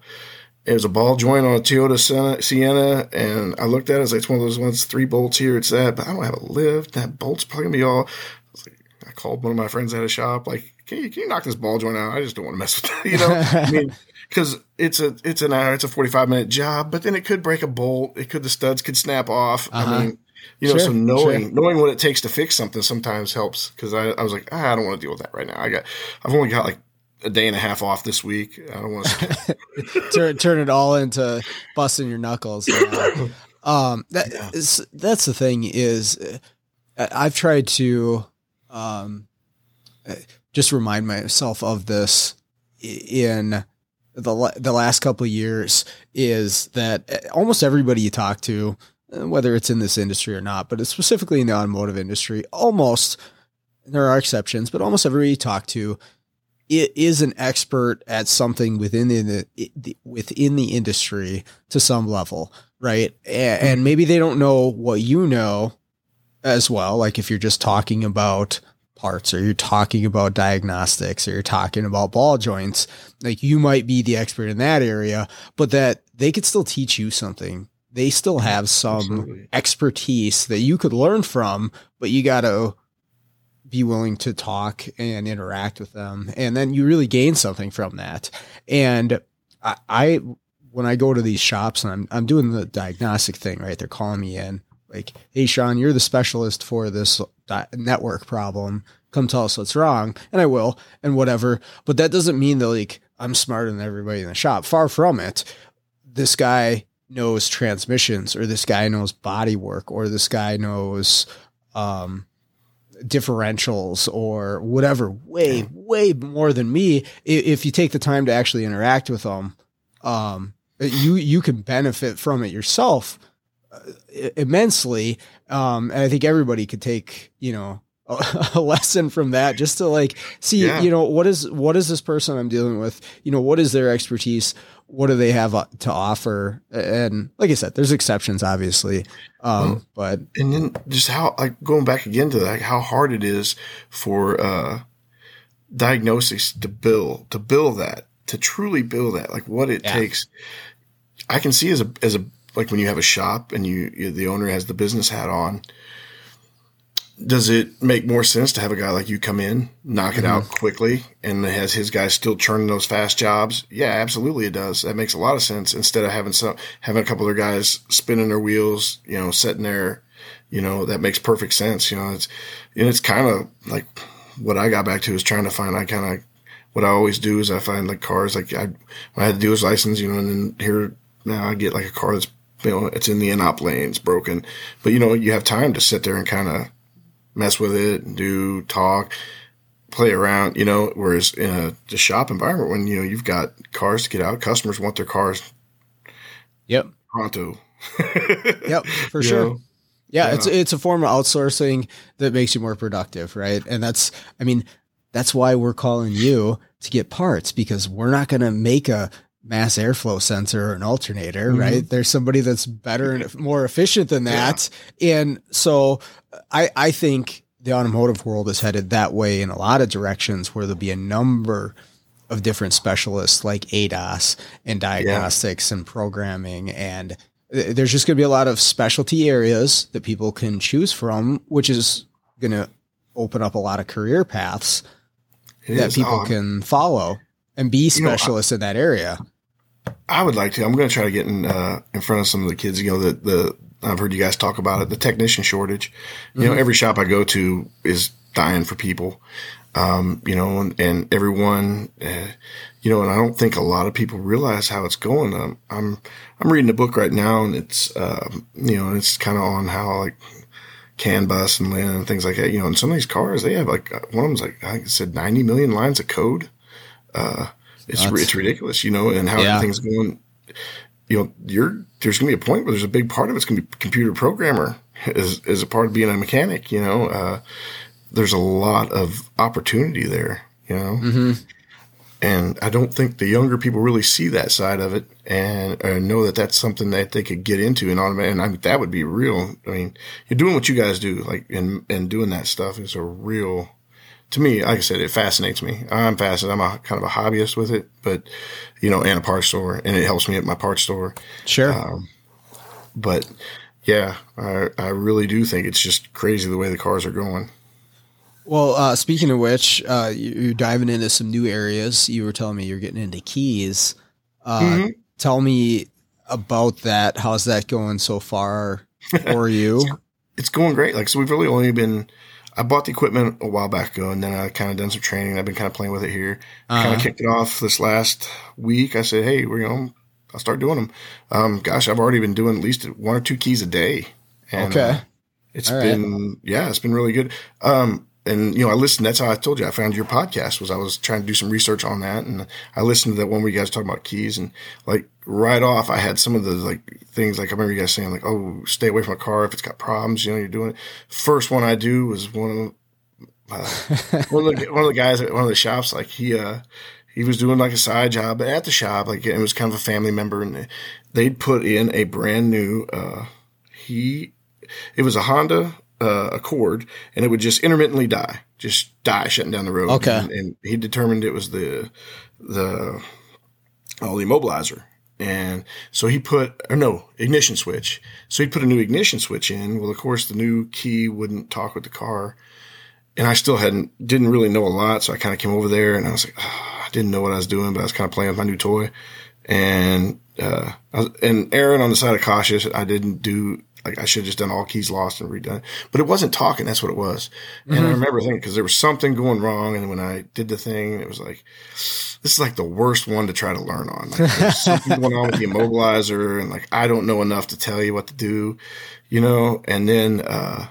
it was a ball joint on a Toyota Sienna, and I looked at it. It's one of those ones, three bolts here. It's that, but I don't have a lift. That bolt's probably gonna be all. I, like, I called one of my friends at a shop, like, can you, can you knock this ball joint out? I just don't want to mess with that, you know. I mean, because it's a it's an hour, it's a forty five minute job, but then it could break a bolt. It could the studs could snap off. Uh-huh. I mean, you know, sure, so knowing sure. knowing what it takes to fix something sometimes helps because I, I was like, ah, I don't want to deal with that right now. I got I've only got like a day and a half off this week. I don't want to turn turn it all into busting your knuckles. um, that yeah. is, that's the thing is, uh, I've tried to um, uh, just remind myself of this in the the last couple of years. Is that uh, almost everybody you talk to uh, whether it's in this industry or not, but specifically in the automotive industry, almost there are exceptions, but almost everybody you talk to it is an expert at something within the, the within the industry to some level, right? Mm-hmm. And maybe they don't know what you know as well. Like if you're just talking about parts or you're talking about diagnostics or you're talking about ball joints, like you might be the expert in that area, but that they could still teach you something they still have some Absolutely. expertise that you could learn from, but you got to be willing to talk and interact with them. And then you really gain something from that. And I, I when I go to these shops and I'm, I'm doing the diagnostic thing, right? They're calling me in like, Hey, Sean, you're the specialist for this di- network problem. Come tell us what's wrong. And I will and whatever. But that doesn't mean that like I'm smarter than everybody in the shop. Far from it. This guy knows transmissions or this guy knows body work or this guy knows um, differentials or whatever way way more than me if you take the time to actually interact with them um, you you can benefit from it yourself uh, immensely. Um, and i think everybody could take you know a, a lesson from that just to like see yeah. you know what is what is this person i'm dealing with? You know what is their expertise what do they have uh, to offer? And like I said, there's exceptions, obviously. Um, well, but and then just how like going back again to like how hard it is for uh, diagnosis to bill to bill that to truly bill that like what it yeah. takes. I can see as a as a like when you have a shop and you, you the owner has the business hat on does it make more sense to have a guy like you come in, knock it mm-hmm. out quickly, and has his guys still churning those fast jobs? Yeah, absolutely, it does. That makes a lot of sense. Instead of having some having a couple of guys spinning their wheels, you know, sitting there, you know, that makes perfect sense. You know, it's and it's kind of like what I got back to is trying to find. I kind of what I always do is I find like cars like I I had to do his license, you know, and then here now I get like a car that's you know, it's in the inop lane, it's broken. But you know, you have time to sit there and kind of mess with it do talk, play around, you know, whereas in a the shop environment when, you know, you've got cars to get out, customers want their cars Yep. pronto. Yep, for You sure. know? Yeah, Yeah. it's it's a form of outsourcing that makes you more productive, right? And that's I mean, that's why we're calling you to get parts because we're not going to make a mass airflow sensor or an alternator, Mhm. right? There's somebody that's better and more efficient than that. And so I I think the automotive world is headed that way in a lot of directions where there'll be a number of different specialists like ADAS and diagnostics and programming and there's just going to be a lot of specialty areas that people can choose from which is going to open up a lot of career paths It that people can follow and be You know, I- specialists in that area. I would like to. I'm going to try to get in uh, in front of some of the kids. You know, the the I've heard you guys talk about it. The technician shortage. You know, every shop I go to is dying for people. Um, you know, and, and everyone, uh, you know, and I don't think a lot of people realize how it's going. Um, I'm I'm reading a book right now, and it's um, you know, it's kind of on how like CAN bus and LIN and things like that. You know, and some of these cars they have like one of them's like I think it said 90 million lines of code. Uh, it's Nuts. it's ridiculous, you know, and how Yeah. everything's going. You know, you're there's going to be a point where there's a big part of it's going to be computer programmer as as a part of being a mechanic. You know, uh, there's a lot of opportunity there. You know, Mm-hmm. and I don't think the younger people really see that side of it and uh, know that that's something that they could get into and automate. And I mean, that would be real. I mean, you're doing what you guys do, like, and, and doing that stuff is a real, to me, like I said, it fascinates me. I'm fascinated. I'm a kind of a hobbyist with it, but, you know, and a parts store and it helps me at my parts store. Sure. Um, but yeah, I, I really do think it's just crazy the way the cars are going. Well, uh, speaking of which, uh, you- you're diving into some new areas. You were telling me you're getting into keys. Uh, Mhm. Tell me about that. How's that going so far for you? it's going great. Like, so we've really only been, I bought the equipment a while back ago and then I kind of done some training. I've been kind of playing with it here. Kind Uh, of kicked it off this last week. I said, Hey, we're, you know, I'll start doing them. Um, gosh, I've already been doing at least one or two keys a day. And, okay. uh, it's All right. been, yeah, it's been really good. Um, and you know, I listened. That's how I told you I found your podcast. Was I was trying to do some research on that, and I listened to that one where you guys talking about keys, and like right off, I had some of the like things. Like I remember you guys saying like, "Oh, stay away from a car if it's got problems." You know, you're doing it. First one I do was one of uh, one of the one of the guys at one of the shops. Like he uh he was doing like a side job at the shop. Like it was kind of a family member, and they'd put in a brand new. uh He it was a Honda uh, cord, and it would just intermittently die, just die shutting down the road. Okay. and, and he determined it was the the oh the immobilizer. And so he put, or no, ignition switch. So he put a new ignition switch in. Well, of course, the new key wouldn't talk with the car. And I still hadn't, didn't really know a lot. So I kind of came over there and I was like, "Ah, I didn't know what I was doing, but I was kind of playing with my new toy. And, uh, I was, and Aaron on the side of cautious, I didn't do, like, I should have just done all keys lost and redone. But it wasn't talking. That's what it was. And I remember thinking, because there was something going wrong. And when I did the thing, it was like, this is like the worst one to try to learn on. Like, there's something going on with the immobilizer, and like I don't know enough to tell you what to do, you know. And then uh,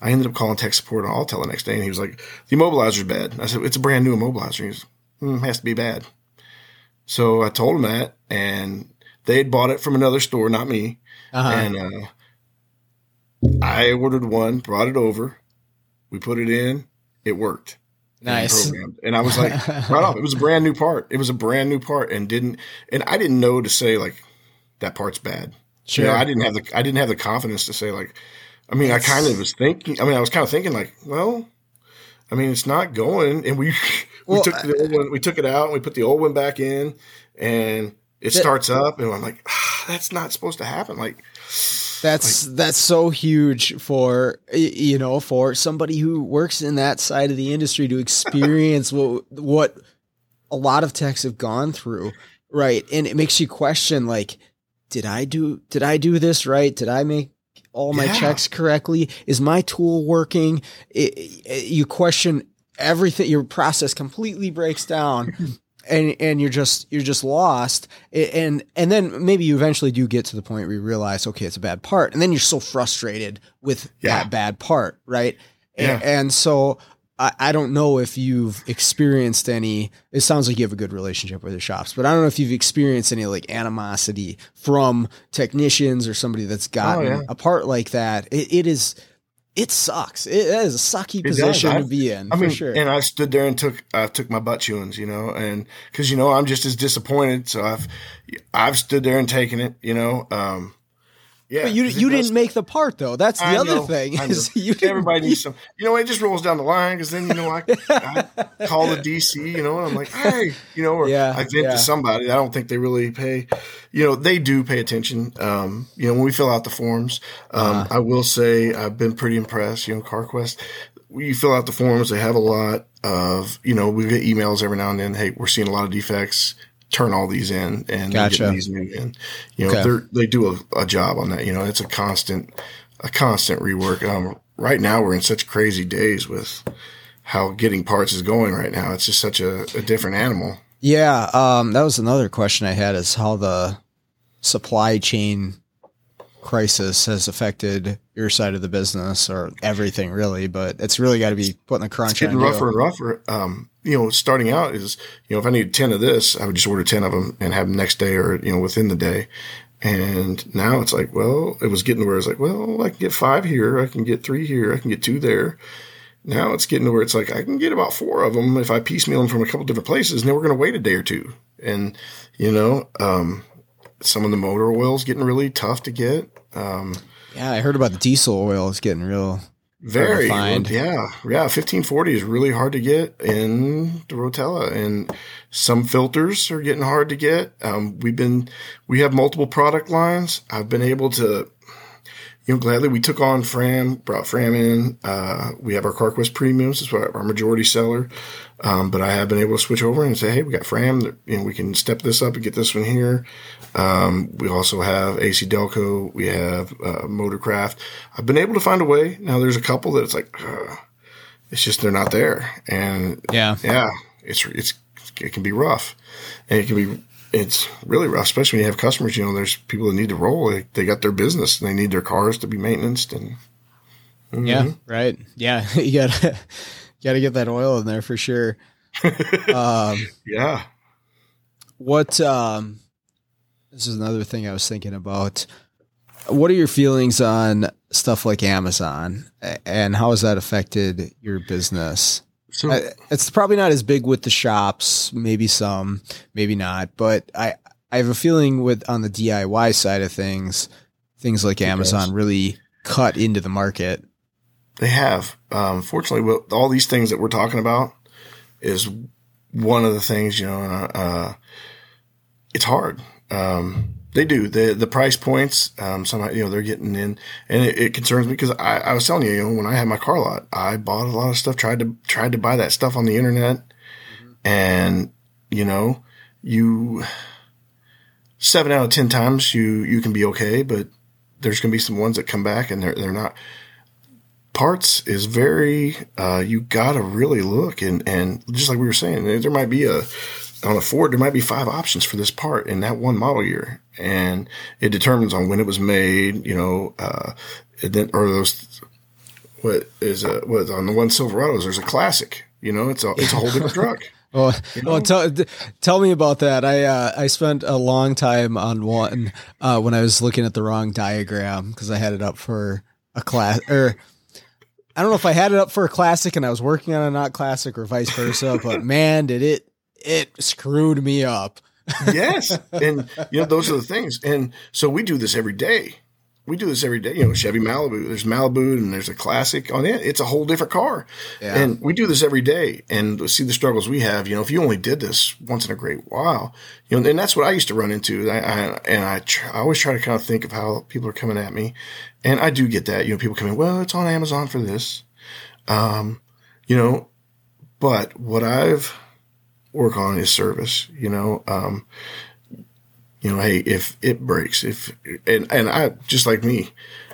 I ended up calling tech support on Autel the next day, and he was like, "The immobilizer's bad." I said, "It's a brand new immobilizer." He was, mm, "Has to be bad." So I told him that, and they had bought it from another store, not me. Uh-huh. And uh, I ordered one, brought it over, we put it in, it worked Nice. programmed. And I was like, right off, it was a brand new part. It was a brand new part, and didn't, and I didn't know to say like that part's bad. Sure. You know, I didn't have the, I didn't have the confidence to say like, I mean, I kind of was thinking. I mean, I was kind of thinking like, well, I mean, it's not going, and we we Well, took the old one, we took it out, and we put the old one back in, and it That- starts up, and I'm like, ah, that's not supposed to happen. Like, That's that's so huge for you know for somebody who works in that side of the industry to experience what what a lot of techs have gone through, right? And it makes you question like, did I do did I do this right? Did I make all my Yeah. checks correctly? Is my tool working? It, it- you question everything. Your process completely breaks down. and and you're just you're just lost and and then maybe you eventually do get to the point where you realize okay it's a bad part and then you're so frustrated with Yeah. that bad part right Yeah. and, so I, I don't know if you've experienced any it sounds like you have a good relationship with your shops but i don't know if you've experienced any like animosity from technicians or somebody that's oh, gotten Oh, yeah. a part like that it, it is it sucks it, it is a sucky does. position to be in I for mean, sure and I stood there and took I took my butt chewings, you know, and because you know I'm just as disappointed. So I've I've stood there and taken it, you know. Um, yeah, But you you didn't make the part though. That's the I other know, thing. Is you Everybody needs some. You know, it just rolls down the line because then you know I, I call the DC, you know, and I'm like, hey, you know, or Yeah, I vent yeah. to somebody. I don't think they really pay. You know, they do pay attention. Um, you know, when we fill out the forms, um, Uh-huh. I will say I've been pretty impressed. You know, CarQuest, you fill out the forms, they have a lot of. You know, we get emails every now and then. Hey, we're seeing a lot of defects. Turn all these in and Gotcha. get these new in. You know, Okay. they do a, a job on that. You know, it's a constant a constant rework. Um, right now we're in such crazy days with how getting parts is going right now. It's just such a, a different animal. Yeah, um, that was another question I had is how the supply chain crisis has affected your side of the business or everything really, but it's really got to be putting the It's crunch on getting you. rougher and rougher. Um, you know, starting out is, you know, if I need 10 of this, I would just order 10 of them and have them next day or, you know, within the day. And now it's like, well, it was getting to where it's like, well, I can get five here. I can get three here. I can get two there. Now it's getting to where it's like, I can get about four of them if I piecemeal them from a couple different places. And then we're going to wait a day or two. And, you know, um, some of the motor oils getting really tough to get. Um, Yeah, I heard about the diesel oil is getting real. very, find. yeah, yeah. Fifteen forty is really hard to get in the Rotella, and some filters are getting hard to get. Um, we've been, we have multiple product lines. I've been able to, you know, gladly we took on Fram, brought Fram in. Uh, we have our CarQuest Premiums, what our majority seller. Um, but I have been able to switch over and say, hey, we got Fram, you know, we can step this up and get this one here. Um, we also have AC Delco. We have uh, Motorcraft. I've been able to find a way. Now there's a couple that it's like, uh, it's just they're not there, and Yeah. yeah, it's it's it can be rough, and it can be it's really rough, especially when you have customers. You know, there's people that need to roll. They, they got their business, and they need their cars to be maintained, and Yeah, right. Yeah, you got to you got to get that oil in there for sure. um, yeah, what um, this is another thing I was thinking about. What are your feelings on stuff like Amazon, and how has that affected your business? So I, it's probably not as big with the shops, maybe some, maybe not, but I I have a feeling with on the DIY side of things, things like Amazon really cut into the market. They have. Um, fortunately, what, all these things that we're talking about is one of the things, you know, uh, it's hard. Um, they do the the price points. Um, somehow, you know, they're getting in, and it, it concerns me because I, I was telling you, you know, when I had my car lot, I bought a lot of stuff. Tried to tried to buy that stuff on the internet, and you know, you seven out of ten times you you can be okay, but there's going to be some ones that come back and they're they're not parts is very uh, you gotta really look and and just like we were saying there might be a on a ford there might be five options for this part in that one model year and it determines on when it was made you know uh then or those what is a what on the one silverados there's a classic you know it's a it's a whole different truck Well, well, tell tell me about that. I uh, I spent a long time on one uh, when I was looking at the wrong diagram because I had it up for a class or I don't know if I had it up for a classic and I was working on a not classic or vice versa. but man, did it it screwed me up. Yes. And, you know, those are the things. And so we do this every day. We do this every day. You know, Chevy Malibu, there's Malibu and there's a classic on it. It's a whole different car. Yeah. And we do this every day and see the struggles we have. You know, if you only did this once in a great while, you know, and that's what I used to run into. I, I and I, tr- I always try to kind of think of how people are coming at me. And I do get that. You know, people come in, well, it's on Amazon for this. Um, you know, but what I've work on is service, you know, um, you know, hey, if it breaks, if, and, and I, just like me.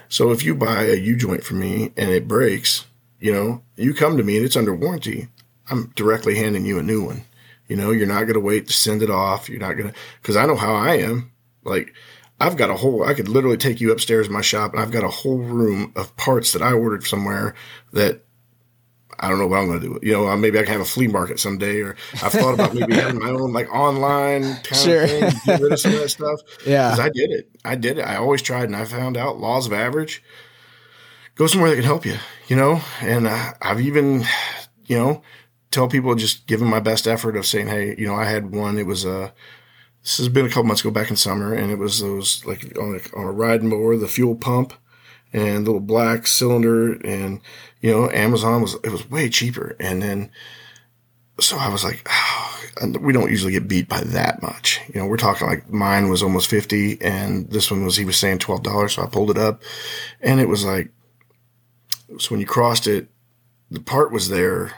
So if you buy a U joint from me and it breaks, you know, you come to me and it's under warranty. I'm directly handing you a new one. You know, you're not going to wait to send it off. You're not going to, cause I know how I am. Like, I've got a whole, I could literally take you upstairs in my shop and I've got a whole room of parts that I ordered somewhere that I don't know what I'm going to do. You know, maybe I can have a flea market someday, or I've thought about maybe having my own like online kind sure. of thing, get rid of some of that stuff. Yeah, I did it. I did it. I always tried, and I found out laws of average. Go somewhere that can help you. You know, and uh, I've even, you know, tell people just give them my best effort of saying, hey, you know, I had one. It was a. Uh, this has been a couple months ago, back in summer, and it was those like on a, on a riding mower, the fuel pump and little black cylinder and you know amazon was it was way cheaper. And then so i was like oh, we don't usually get beat by that much. You know we're talking like mine was almost 50 and this one was he was saying $12 so i pulled it up. And it was like so when you crossed it the part was there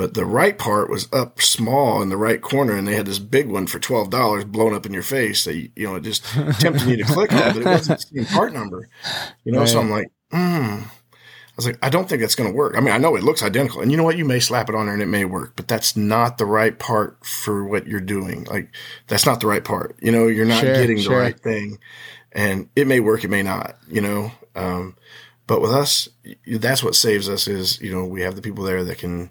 but the right part was up small in the right corner, and they had this big one for twelve dollars blown up in your face. That you, know, it just tempted you to click on, but it wasn't the same part number. You know, right. so I'm like, hmm. I was like, I don't think that's going to work. I mean, I know it looks identical, and you know what? You may slap it on there and it may work, but that's not the right part for what you're doing. Like, that's not the right part. You know, you're not sure, getting sure. the right thing, and it may work, it may not. You know, um, but with us, that's what saves us. Is you know, we have the people there that can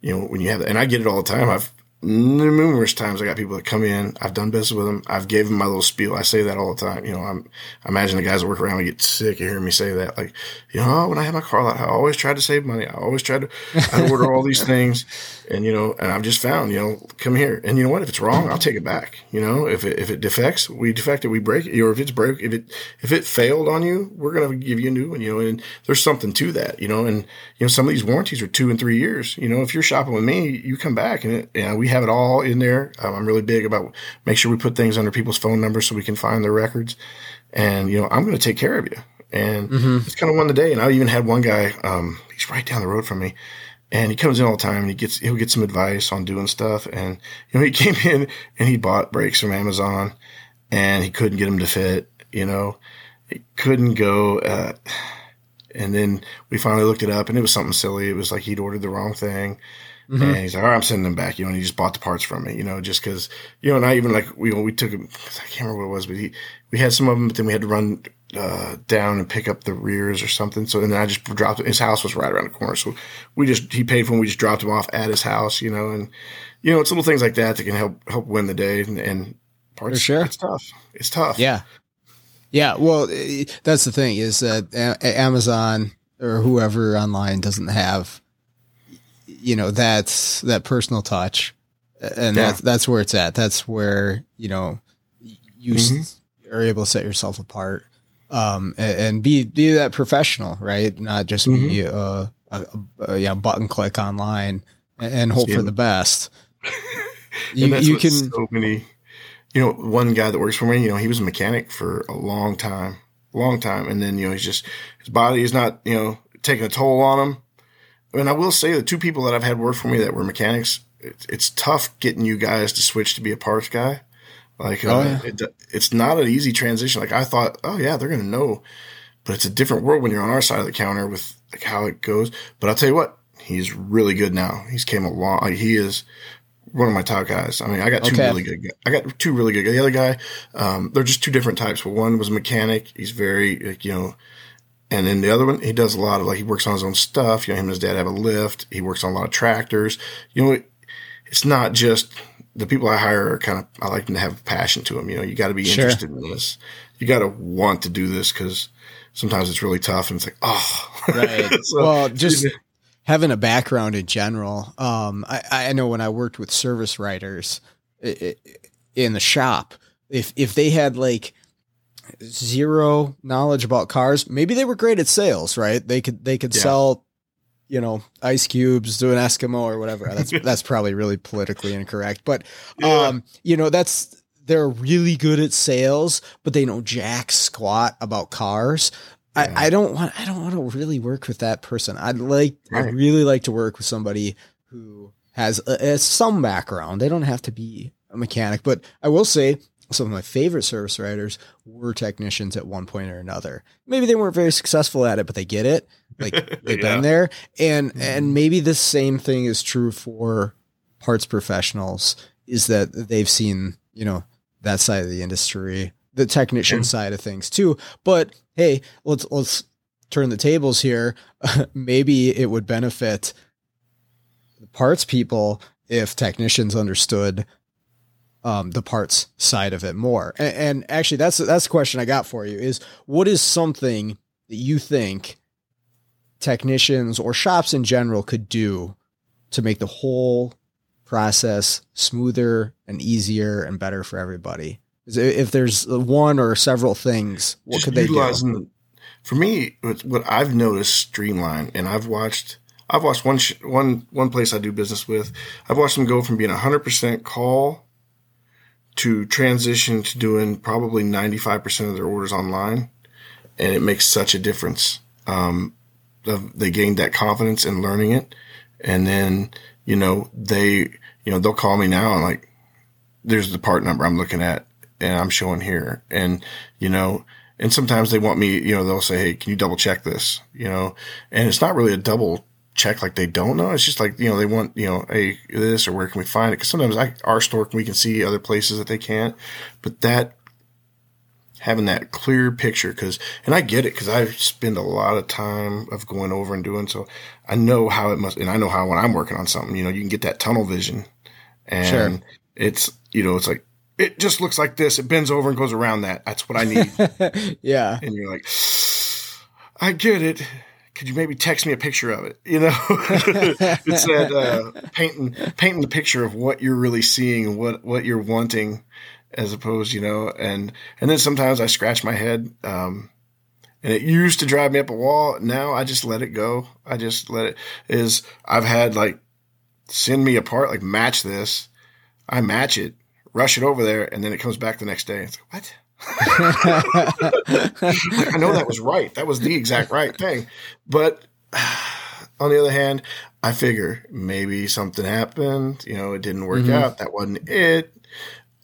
you know, when you have, and I get it all the time. I've numerous times I got people that come in. I've done business with them. I've gave them my little spiel. I say that all the time. You know, I'm, I imagine the guys that work around me get sick of hearing me say that. Like, you know, when I had my car lot, I always tried to save money. I always tried to, I order all these things and, you know, and I've just found, you know, come here. And you know what? If it's wrong, I'll take it back. You know, if it, if it defects, we defect it, we break it. Or if it's broke, if it, if it failed on you, we're going to give you a new one, you know, and there's something to that, you know, and, you know, some of these warranties are two and three years. You know, if you're shopping with me, you come back and it, know, we have it all in there. Um, I'm really big about make sure we put things under people's phone numbers so we can find their records. And you know, I'm going to take care of you. And mm-hmm. it's kind of one the day. And I even had one guy. Um, he's right down the road from me, and he comes in all the time. and He gets he'll get some advice on doing stuff. And you know, he came in and he bought brakes from Amazon, and he couldn't get them to fit. You know, he couldn't go. Uh, and then we finally looked it up, and it was something silly. It was like he'd ordered the wrong thing. Mm-hmm. And he's like, all right, I'm sending them back, you know, and he just bought the parts from me, you know, just cause, you know, and I even like, we, we took him, I can't remember what it was, but he, we had some of them, but then we had to run, uh, down and pick up the rears or something. So and then I just dropped His house was right around the corner. So we just, he paid for him. We just dropped him off at his house, you know, and, you know, it's little things like that that can help, help win the day and, and parts. For sure. It's tough. It's tough. Yeah. Yeah. Well, that's the thing is that Amazon or whoever online doesn't have you know that's that personal touch. And yeah. that's that's where it's at. That's where you know you mm-hmm. are able to set yourself apart. Um and, and, be be that professional right? Not just mm-hmm. be a, a, a, yeah button click online and, and hope for the best. You, you can so many you know one guy that works for me you know he was a mechanic for a long time long time. And then you know he's just his body is not you know taking a toll on him and I will say the two people that I've had work for me that were mechanics, it's, it's tough getting you guys to switch to be a parts guy. Like, oh, uh, yeah. it, it's not an easy transition. Like I thought, oh yeah, they're going to know, but it's a different world when you're on our side of the counter with like how it goes. But I'll tell you what, he's really good now. He's came a long, like, he is one of my top guys. I mean, I got two okay. really good. Guys. I got two really good. Guys. The other guy, um, they're just two different types. But one was a mechanic. He's very, like, you know, and then the other one, he does a lot of like, he works on his own stuff. You know, him and his dad have a lift. He works on a lot of tractors. You know, it's not just the people I hire are kind of, I like them to have passion to them. You know, you got to be sure. interested in this. You got to want to do this because sometimes it's really tough and it's like, oh, right. so, well, just having a background in general. Um, I, I know when I worked with service writers in the shop, if, if they had like, zero knowledge about cars. Maybe they were great at sales, right? They could they could yeah. sell, you know, ice cubes to an Eskimo or whatever. That's that's probably really politically incorrect, but yeah. um, you know, that's they're really good at sales, but they know jack squat about cars. Yeah. I, I don't want I don't want to really work with that person. I'd like right. I'd really like to work with somebody who has a, a, some background. They don't have to be a mechanic, but I will say some of my favorite service writers were technicians at one point or another. Maybe they weren't very successful at it, but they get it. Like they've yeah. been there. And mm-hmm. and maybe the same thing is true for parts professionals is that they've seen, you know, that side of the industry, the technician side of things too. But hey, let's let's turn the tables here. Maybe it would benefit the parts people if technicians understood um, the parts side of it more. And, and actually, that's that's the question I got for you: is what is something that you think technicians or shops in general could do to make the whole process smoother and easier and better for everybody? If there's one or several things, what could they do? For me, what I've noticed streamline, and I've watched, I've watched one one one place I do business with. I've watched them go from being 100% call to transition to doing probably 95% of their orders online. And it makes such a difference. Um, they gained that confidence in learning it. And then, you know, they, you know, they'll call me now and like, there's the part number I'm looking at and I'm showing here. And, you know, and sometimes they want me, you know, they'll say, Hey, can you double check this? You know, and it's not really a double check like they don't know. It's just like, you know, they want, you know, hey, this or where can we find it? Cause sometimes I, our store, we can see other places that they can't, but that having that clear picture because and i get it because i spend a lot of time of going over and doing so i know how it must and i know how when i'm working on something you know you can get that tunnel vision. And sure. it's you know it's like it just looks like this. It bends over and goes around that. That's what i need. Yeah. And you're like i get it could you maybe text me a picture of it you know it's that uh, painting painting the picture of what you're really seeing and what what you're wanting as opposed, you know, and, and then sometimes I scratch my head. Um, and it used to drive me up a wall. Now I just let it go. I just let it is I've had like send me a part, like match this. I match it, rush it over there, and then it comes back the next day. It's like, what? I know that was right. That was the exact right thing. But on the other hand, I figure maybe something happened. You know, it didn't work mm-hmm. out. That wasn't it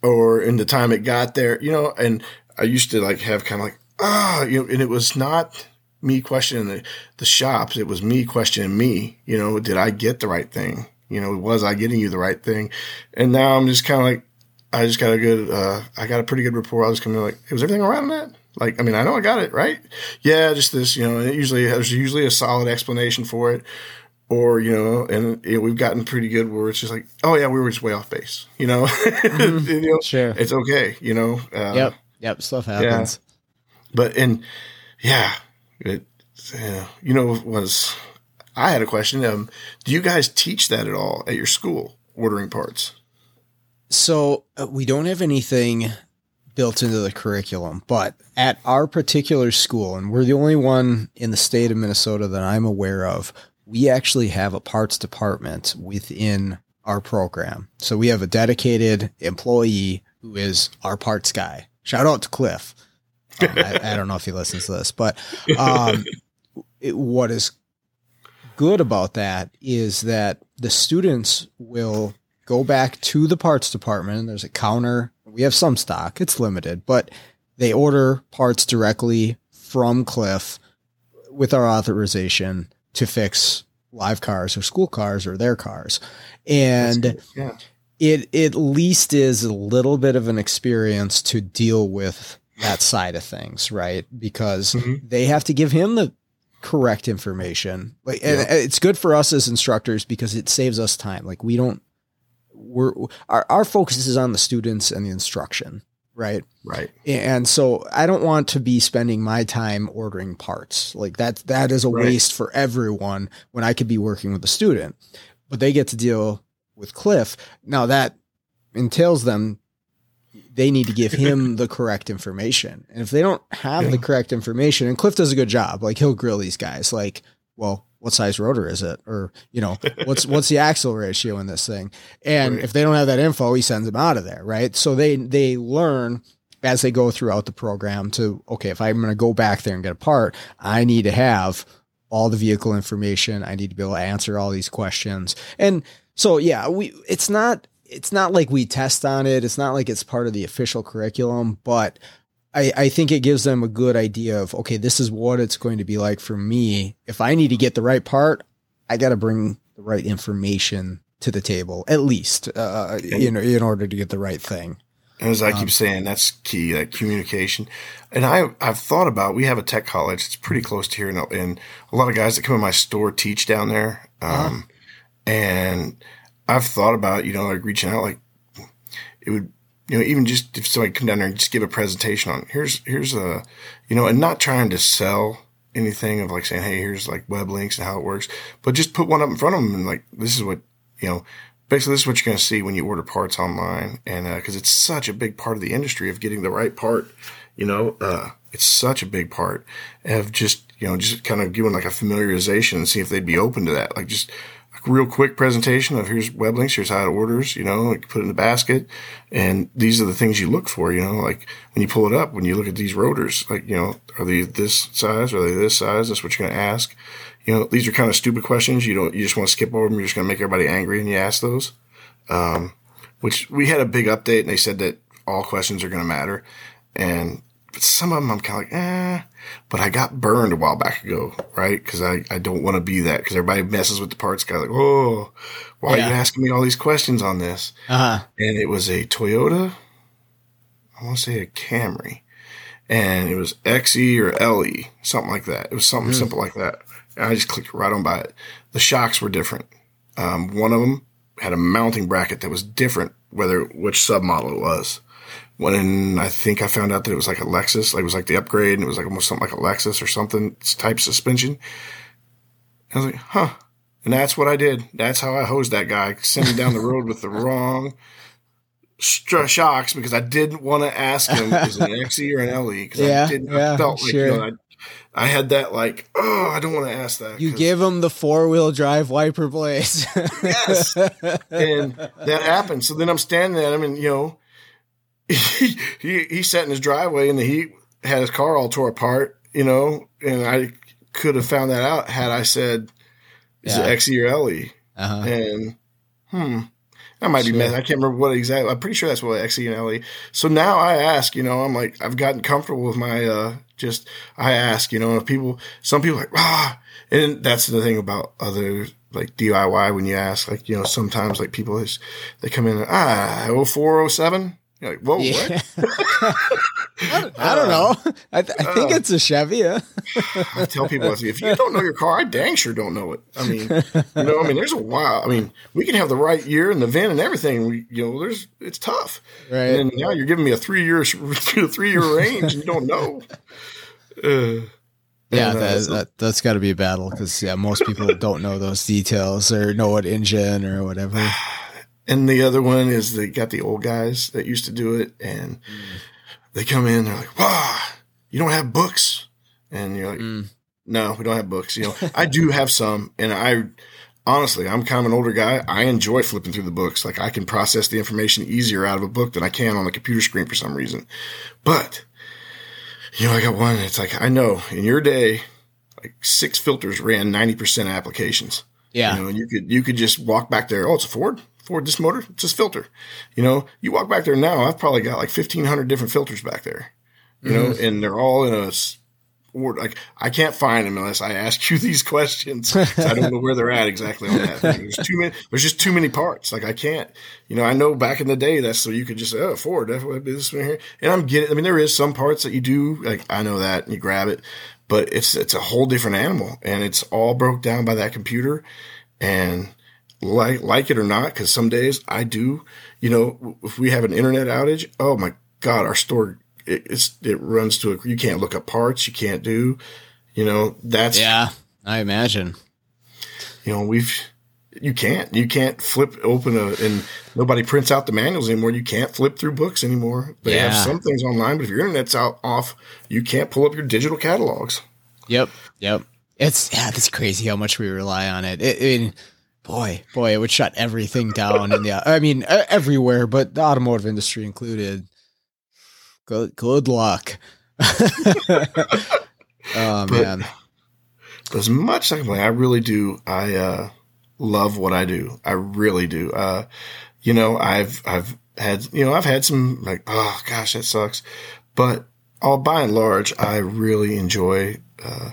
or in the time it got there, you know, and I used to like have kind of like, ah, you know, and it was not me questioning the, the shops. It was me questioning me, you know, did I get the right thing? You know, was I getting you the right thing? And now I'm just kind of like, I just got a good, uh, I got a pretty good report. I was coming like, it was everything around that? Like, I mean, I know I got it right. Yeah, just this, you know, it usually there's usually a solid explanation for it or you know, and you know, we've gotten pretty good where it's just like, oh yeah, we were just way off base, you know. Mm-hmm. you know sure, it's okay, you know. Uh, yep, yep, stuff happens. Yeah. But and yeah, it uh, you know was I had a question. Um, do you guys teach that at all at your school, ordering parts? So uh, we don't have anything built into the curriculum, but at our particular school, and we're the only one in the state of Minnesota that I'm aware of we actually have a parts department within our program. So we have a dedicated employee who is our parts guy. Shout out to Cliff. Um, I, I, don't know if he listens to this, but um, it, what is good about that is that the students will go back to the parts department. There's a counter. We have some stock. It's limited, but they order parts directly from Cliff with our authorization to fix live cars or school cars or their cars. And yeah. it at least is a little bit of an experience to deal with that side of things, right? Because mm-hmm. they have to give him the correct information. Like yeah. and it's good for us as instructors because it saves us time. Like we don't we're our, our focus is on the students and the instruction right? Right. And so I don't want to be spending my time ordering parts. Like that that is a right. waste for everyone when I could be working with a student. But they get to deal with Cliff. Now that entails them they need to give him the correct information. And if they don't have yeah. the correct information, and Cliff does a good job, like he'll grill these guys like, well, what size rotor is it? Or, you know, what's what's the axle ratio in this thing? And right. if they don't have that info, he sends them out of there, right? So they they learn as they go throughout the program to okay, if I'm going to go back there and get a part, I need to have all the vehicle information. I need to be able to answer all these questions. And so yeah, we it's not it's not like we test on it. It's not like it's part of the official curriculum, but I, I think it gives them a good idea of okay, this is what it's going to be like for me. If I need to get the right part, I got to bring the right information to the table at least, uh, you know, in order to get the right thing. As I keep um, saying, that's key, communication. And I, I've thought about, we have a tech college. It's pretty close to here. And, and a lot of guys that come in my store teach down there. Uh-huh. Um, uh-huh. and I've thought about, you know, like reaching out, like it would, you know, even just if somebody come down there and just give a presentation on here's, here's a, you know, and not trying to sell anything of like saying, Hey, here's like web links and how it works, but just put one up in front of them and like, this is what, you know, basically this is what you're going to see when you order parts online. And because uh, it's such a big part of the industry of getting the right part you know uh, it's such a big part of just you know just kind of giving like a familiarization and see if they'd be open to that. Like just real quick presentation of here's web links here's how it orders you know like put it in the basket and these are the things you look for you know like when you pull it up when you look at these rotors like you know are they this size are they this size that's what you're going to ask you know, these are kind of stupid questions. You don't, you just want to skip over them. You're just going to make everybody angry and you ask those. Um, which we had a big update and they said that all questions are going to matter. And some of them I'm kind of like, eh, but I got burned a while back ago, right? Cause I, I don't want to be that because everybody messes with the parts guy. Like, oh, why yeah. are you asking me all these questions on this? Uh-huh. And it was a Toyota. I want to say a Camry and it was XE or LE, something like that. It was something mm. simple like that. And I just clicked right on by it. The shocks were different. Um, one of them had a mounting bracket that was different, whether which submodel it was. When I think I found out that it was like a Lexus, like it was like the upgrade, and it was like almost something like a Lexus or something type suspension. I was like, huh. And that's what I did. That's how I hosed that guy, sent him down the road with the wrong shocks because I didn't want to ask him is it an XE or an LE because yeah, I didn't. Yeah, I felt like sure. you know, I I had that like, oh, I don't want to ask that. You give him the four wheel drive wiper blades. yes, and that happened. So then I'm standing at him, and you know, he, he he sat in his driveway, and the heat had his car all tore apart. You know, and I could have found that out had I said, "Is yeah. it XE or LE?" Uh-huh. And hmm, I might sure. be mad. I can't remember what exactly. I'm pretty sure that's what XE and LE. So now I ask, you know, I'm like, I've gotten comfortable with my, uh, just, I ask, you know, if people, some people like, ah, and that's the thing about other, like DIY when you ask, like, you know, sometimes like people, is, they come in, ah, 0407. You're like, whoa, yeah. what? I, don't, I don't know. I, th- I think uh, it's a Chevy. Yeah. I tell people, if you don't know your car, I dang sure don't know it. I mean, you know, I mean, there's a while. I mean, we can have the right year and the VIN and everything. We, you know, there's it's tough. Right. And now you're giving me a three year three year range, and you don't know. Uh, yeah, and, uh, that, that that's got to be a battle because yeah, most people don't know those details or know what engine or whatever. And the other one is they got the old guys that used to do it, and. Mm they come in, they're like, wow, you don't have books. And you're like, mm. no, we don't have books. You know, I do have some. And I, honestly, I'm kind of an older guy. I enjoy flipping through the books. Like I can process the information easier out of a book than I can on the computer screen for some reason. But, you know, I got one. It's like, I know in your day, like six filters ran 90% applications. Yeah. You know, you could, you could just walk back there. Oh, it's a Ford. Ford this motor, it's just filter. You know, you walk back there now, I've probably got like 1500 different filters back there, you mm-hmm. know, and they're all in a order. Like I can't find them unless I ask you these questions. I don't know where they're at exactly on that. Thing. There's too many, there's just too many parts. Like I can't, you know, I know back in the day that's so you could just say, oh, Ford, that's what this one here. And I'm getting, I mean, there is some parts that you do, like I know that and you grab it, but it's, it's a whole different animal and it's all broke down by that computer. And like like it or not, because some days I do. You know, if we have an internet outage, oh my god, our store it, it's it runs to a you can't look up parts, you can't do. You know, that's yeah, I imagine. You know, we've you can't you can't flip open a and nobody prints out the manuals anymore. You can't flip through books anymore. They yeah. have some things online, but if your internet's out off, you can't pull up your digital catalogs. Yep, yep. It's yeah, it's crazy how much we rely on it. it, it boy, boy, it would shut everything down in the, I mean, everywhere, but the automotive industry included. Good, good luck. oh but, man. As much as I really do, I, uh, love what I do. I really do. Uh, you know, I've, I've had, you know, I've had some like, oh gosh, that sucks. But all by and large, I really enjoy, uh,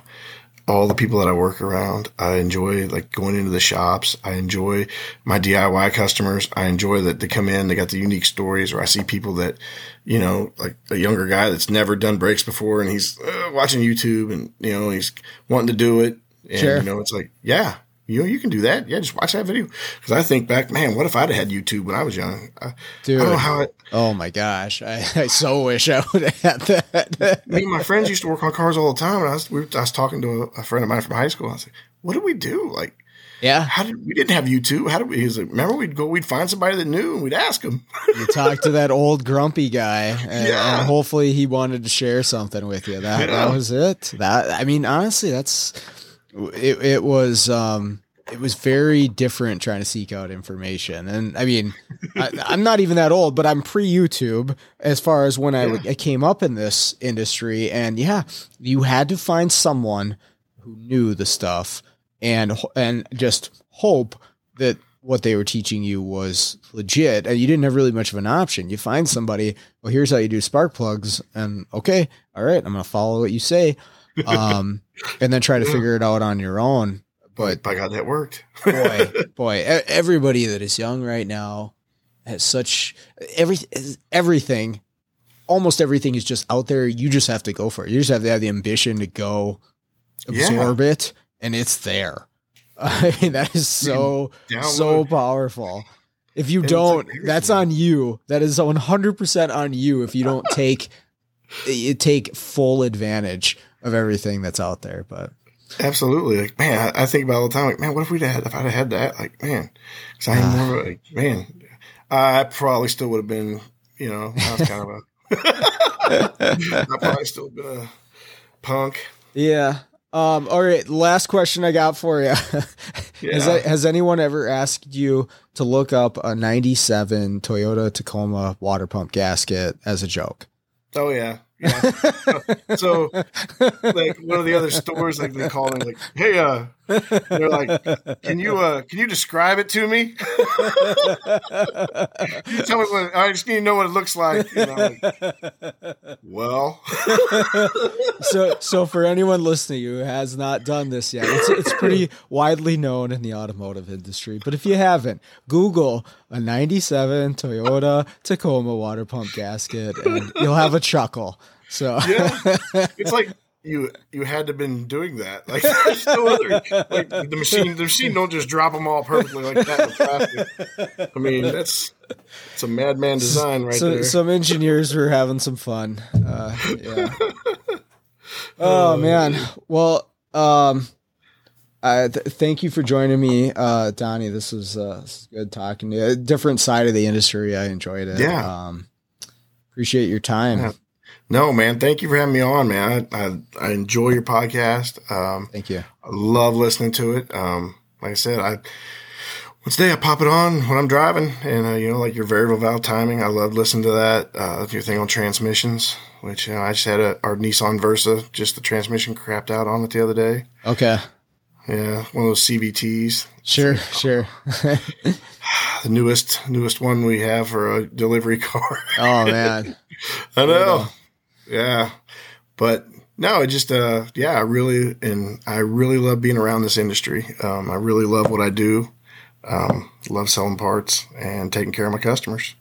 all the people that I work around. I enjoy like going into the shops. I enjoy my DIY customers. I enjoy that they come in, they got the unique stories or I see people that, you know, like a younger guy that's never done brakes before and he's uh, watching YouTube and, you know, he's wanting to do it. And, sure. you know, it's like, yeah, you know, you can do that. Yeah, just watch that video. Because I think back, man, what if I'd had YouTube when I was young? I, Dude, I don't know how it. Oh my gosh, I, I so wish I would have had that. me and my friends used to work on cars all the time, and I was, we were, I was talking to a, a, friend of mine from high school. I was like, "What did we do? Like, yeah, how did we didn't have YouTube? How did we?" He's like, "Remember, we'd go, we'd find somebody that knew, and we'd ask them." you talk to that old grumpy guy, and, yeah. and, hopefully he wanted to share something with you. That yeah. that was it. That I mean, honestly, that's it. It was. um it was very different trying to seek out information. And I mean, I, am not even that old, but I'm pre YouTube as far as when I, I came up in this industry. And yeah, you had to find someone who knew the stuff and and just hope that what they were teaching you was legit and you didn't have really much of an option you find somebody well here's how you do spark plugs and okay all right i'm going to follow what you say um, and then try to figure it out on your own but by God, that worked. boy, boy, everybody that is young right now has such every everything. Almost everything is just out there. You just have to go for it. You just have to have the ambition to go absorb yeah. it, and it's there. I mean, that is so so powerful. If you don't, that's on you. That is 100% on you if you don't take you take full advantage of everything that's out there. But Absolutely. Like, man, I, I, think about all the time, like, man, what if we'd had, if I'd have had that, like, man, cause I am more like, man, I probably still would have been, you know, I was kind of a, I probably still been a punk. Yeah. Um, all right. Last question I got for you. yeah. has, has anyone ever asked you to look up a 97 Toyota Tacoma water pump gasket as a joke? Oh yeah. So, like one of the other stores, like they call me, like, "Hey, uh," they're like, "Can you, uh, can you describe it to me? you tell me what? I just need to know what it looks like." like well, so so for anyone listening who has not done this yet, it's it's pretty widely known in the automotive industry. But if you haven't, Google a '97 Toyota Tacoma water pump gasket, and you'll have a chuckle. So yeah, it's like you you had to have been doing that. Like there's no other like the machine. The machine don't just drop them all perfectly like that. I mean, that's it's a madman design right so, there. Some engineers were having some fun. Uh, yeah. oh man. Well, um, th- thank you for joining me, uh, Donnie. This was, uh, this was good talking to you. A different side of the industry. I enjoyed it. Yeah. Um, appreciate your time. Yeah. No, man. Thank you for having me on, man. I, I, I enjoy your podcast. Um, thank you. I love listening to it. Um, like I said, I once day I pop it on when I'm driving, and uh, you know, like your variable valve timing. I love listening to that. Uh, your thing on transmissions, which you know, I just had a our Nissan Versa, just the transmission crapped out on it the other day. Okay. Yeah, one of those CVTs. Sure, sure. the newest newest one we have for a delivery car. oh man, I know. Yeah. But no, it just, uh, yeah, I really, and I really love being around this industry. Um, I really love what I do. Um, love selling parts and taking care of my customers.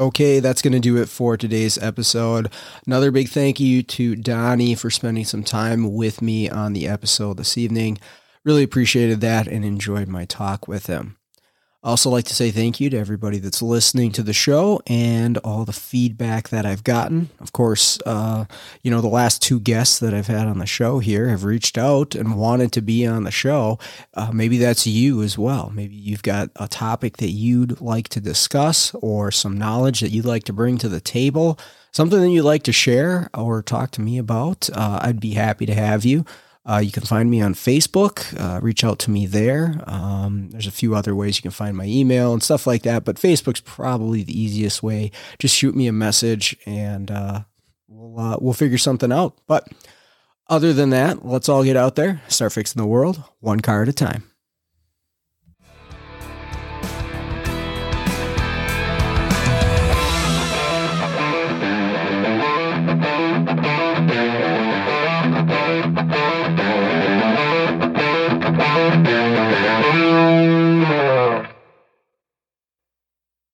Okay, that's going to do it for today's episode. Another big thank you to Donnie for spending some time with me on the episode this evening. Really appreciated that and enjoyed my talk with him. I also like to say thank you to everybody that's listening to the show and all the feedback that I've gotten. Of course, uh, you know, the last two guests that I've had on the show here have reached out and wanted to be on the show. Uh, maybe that's you as well. Maybe you've got a topic that you'd like to discuss or some knowledge that you'd like to bring to the table, something that you'd like to share or talk to me about. Uh, I'd be happy to have you. Uh, you can find me on Facebook. Uh, reach out to me there. Um, there's a few other ways you can find my email and stuff like that, but Facebook's probably the easiest way. Just shoot me a message and uh, we'll uh, we'll figure something out. But other than that, let's all get out there, start fixing the world one car at a time.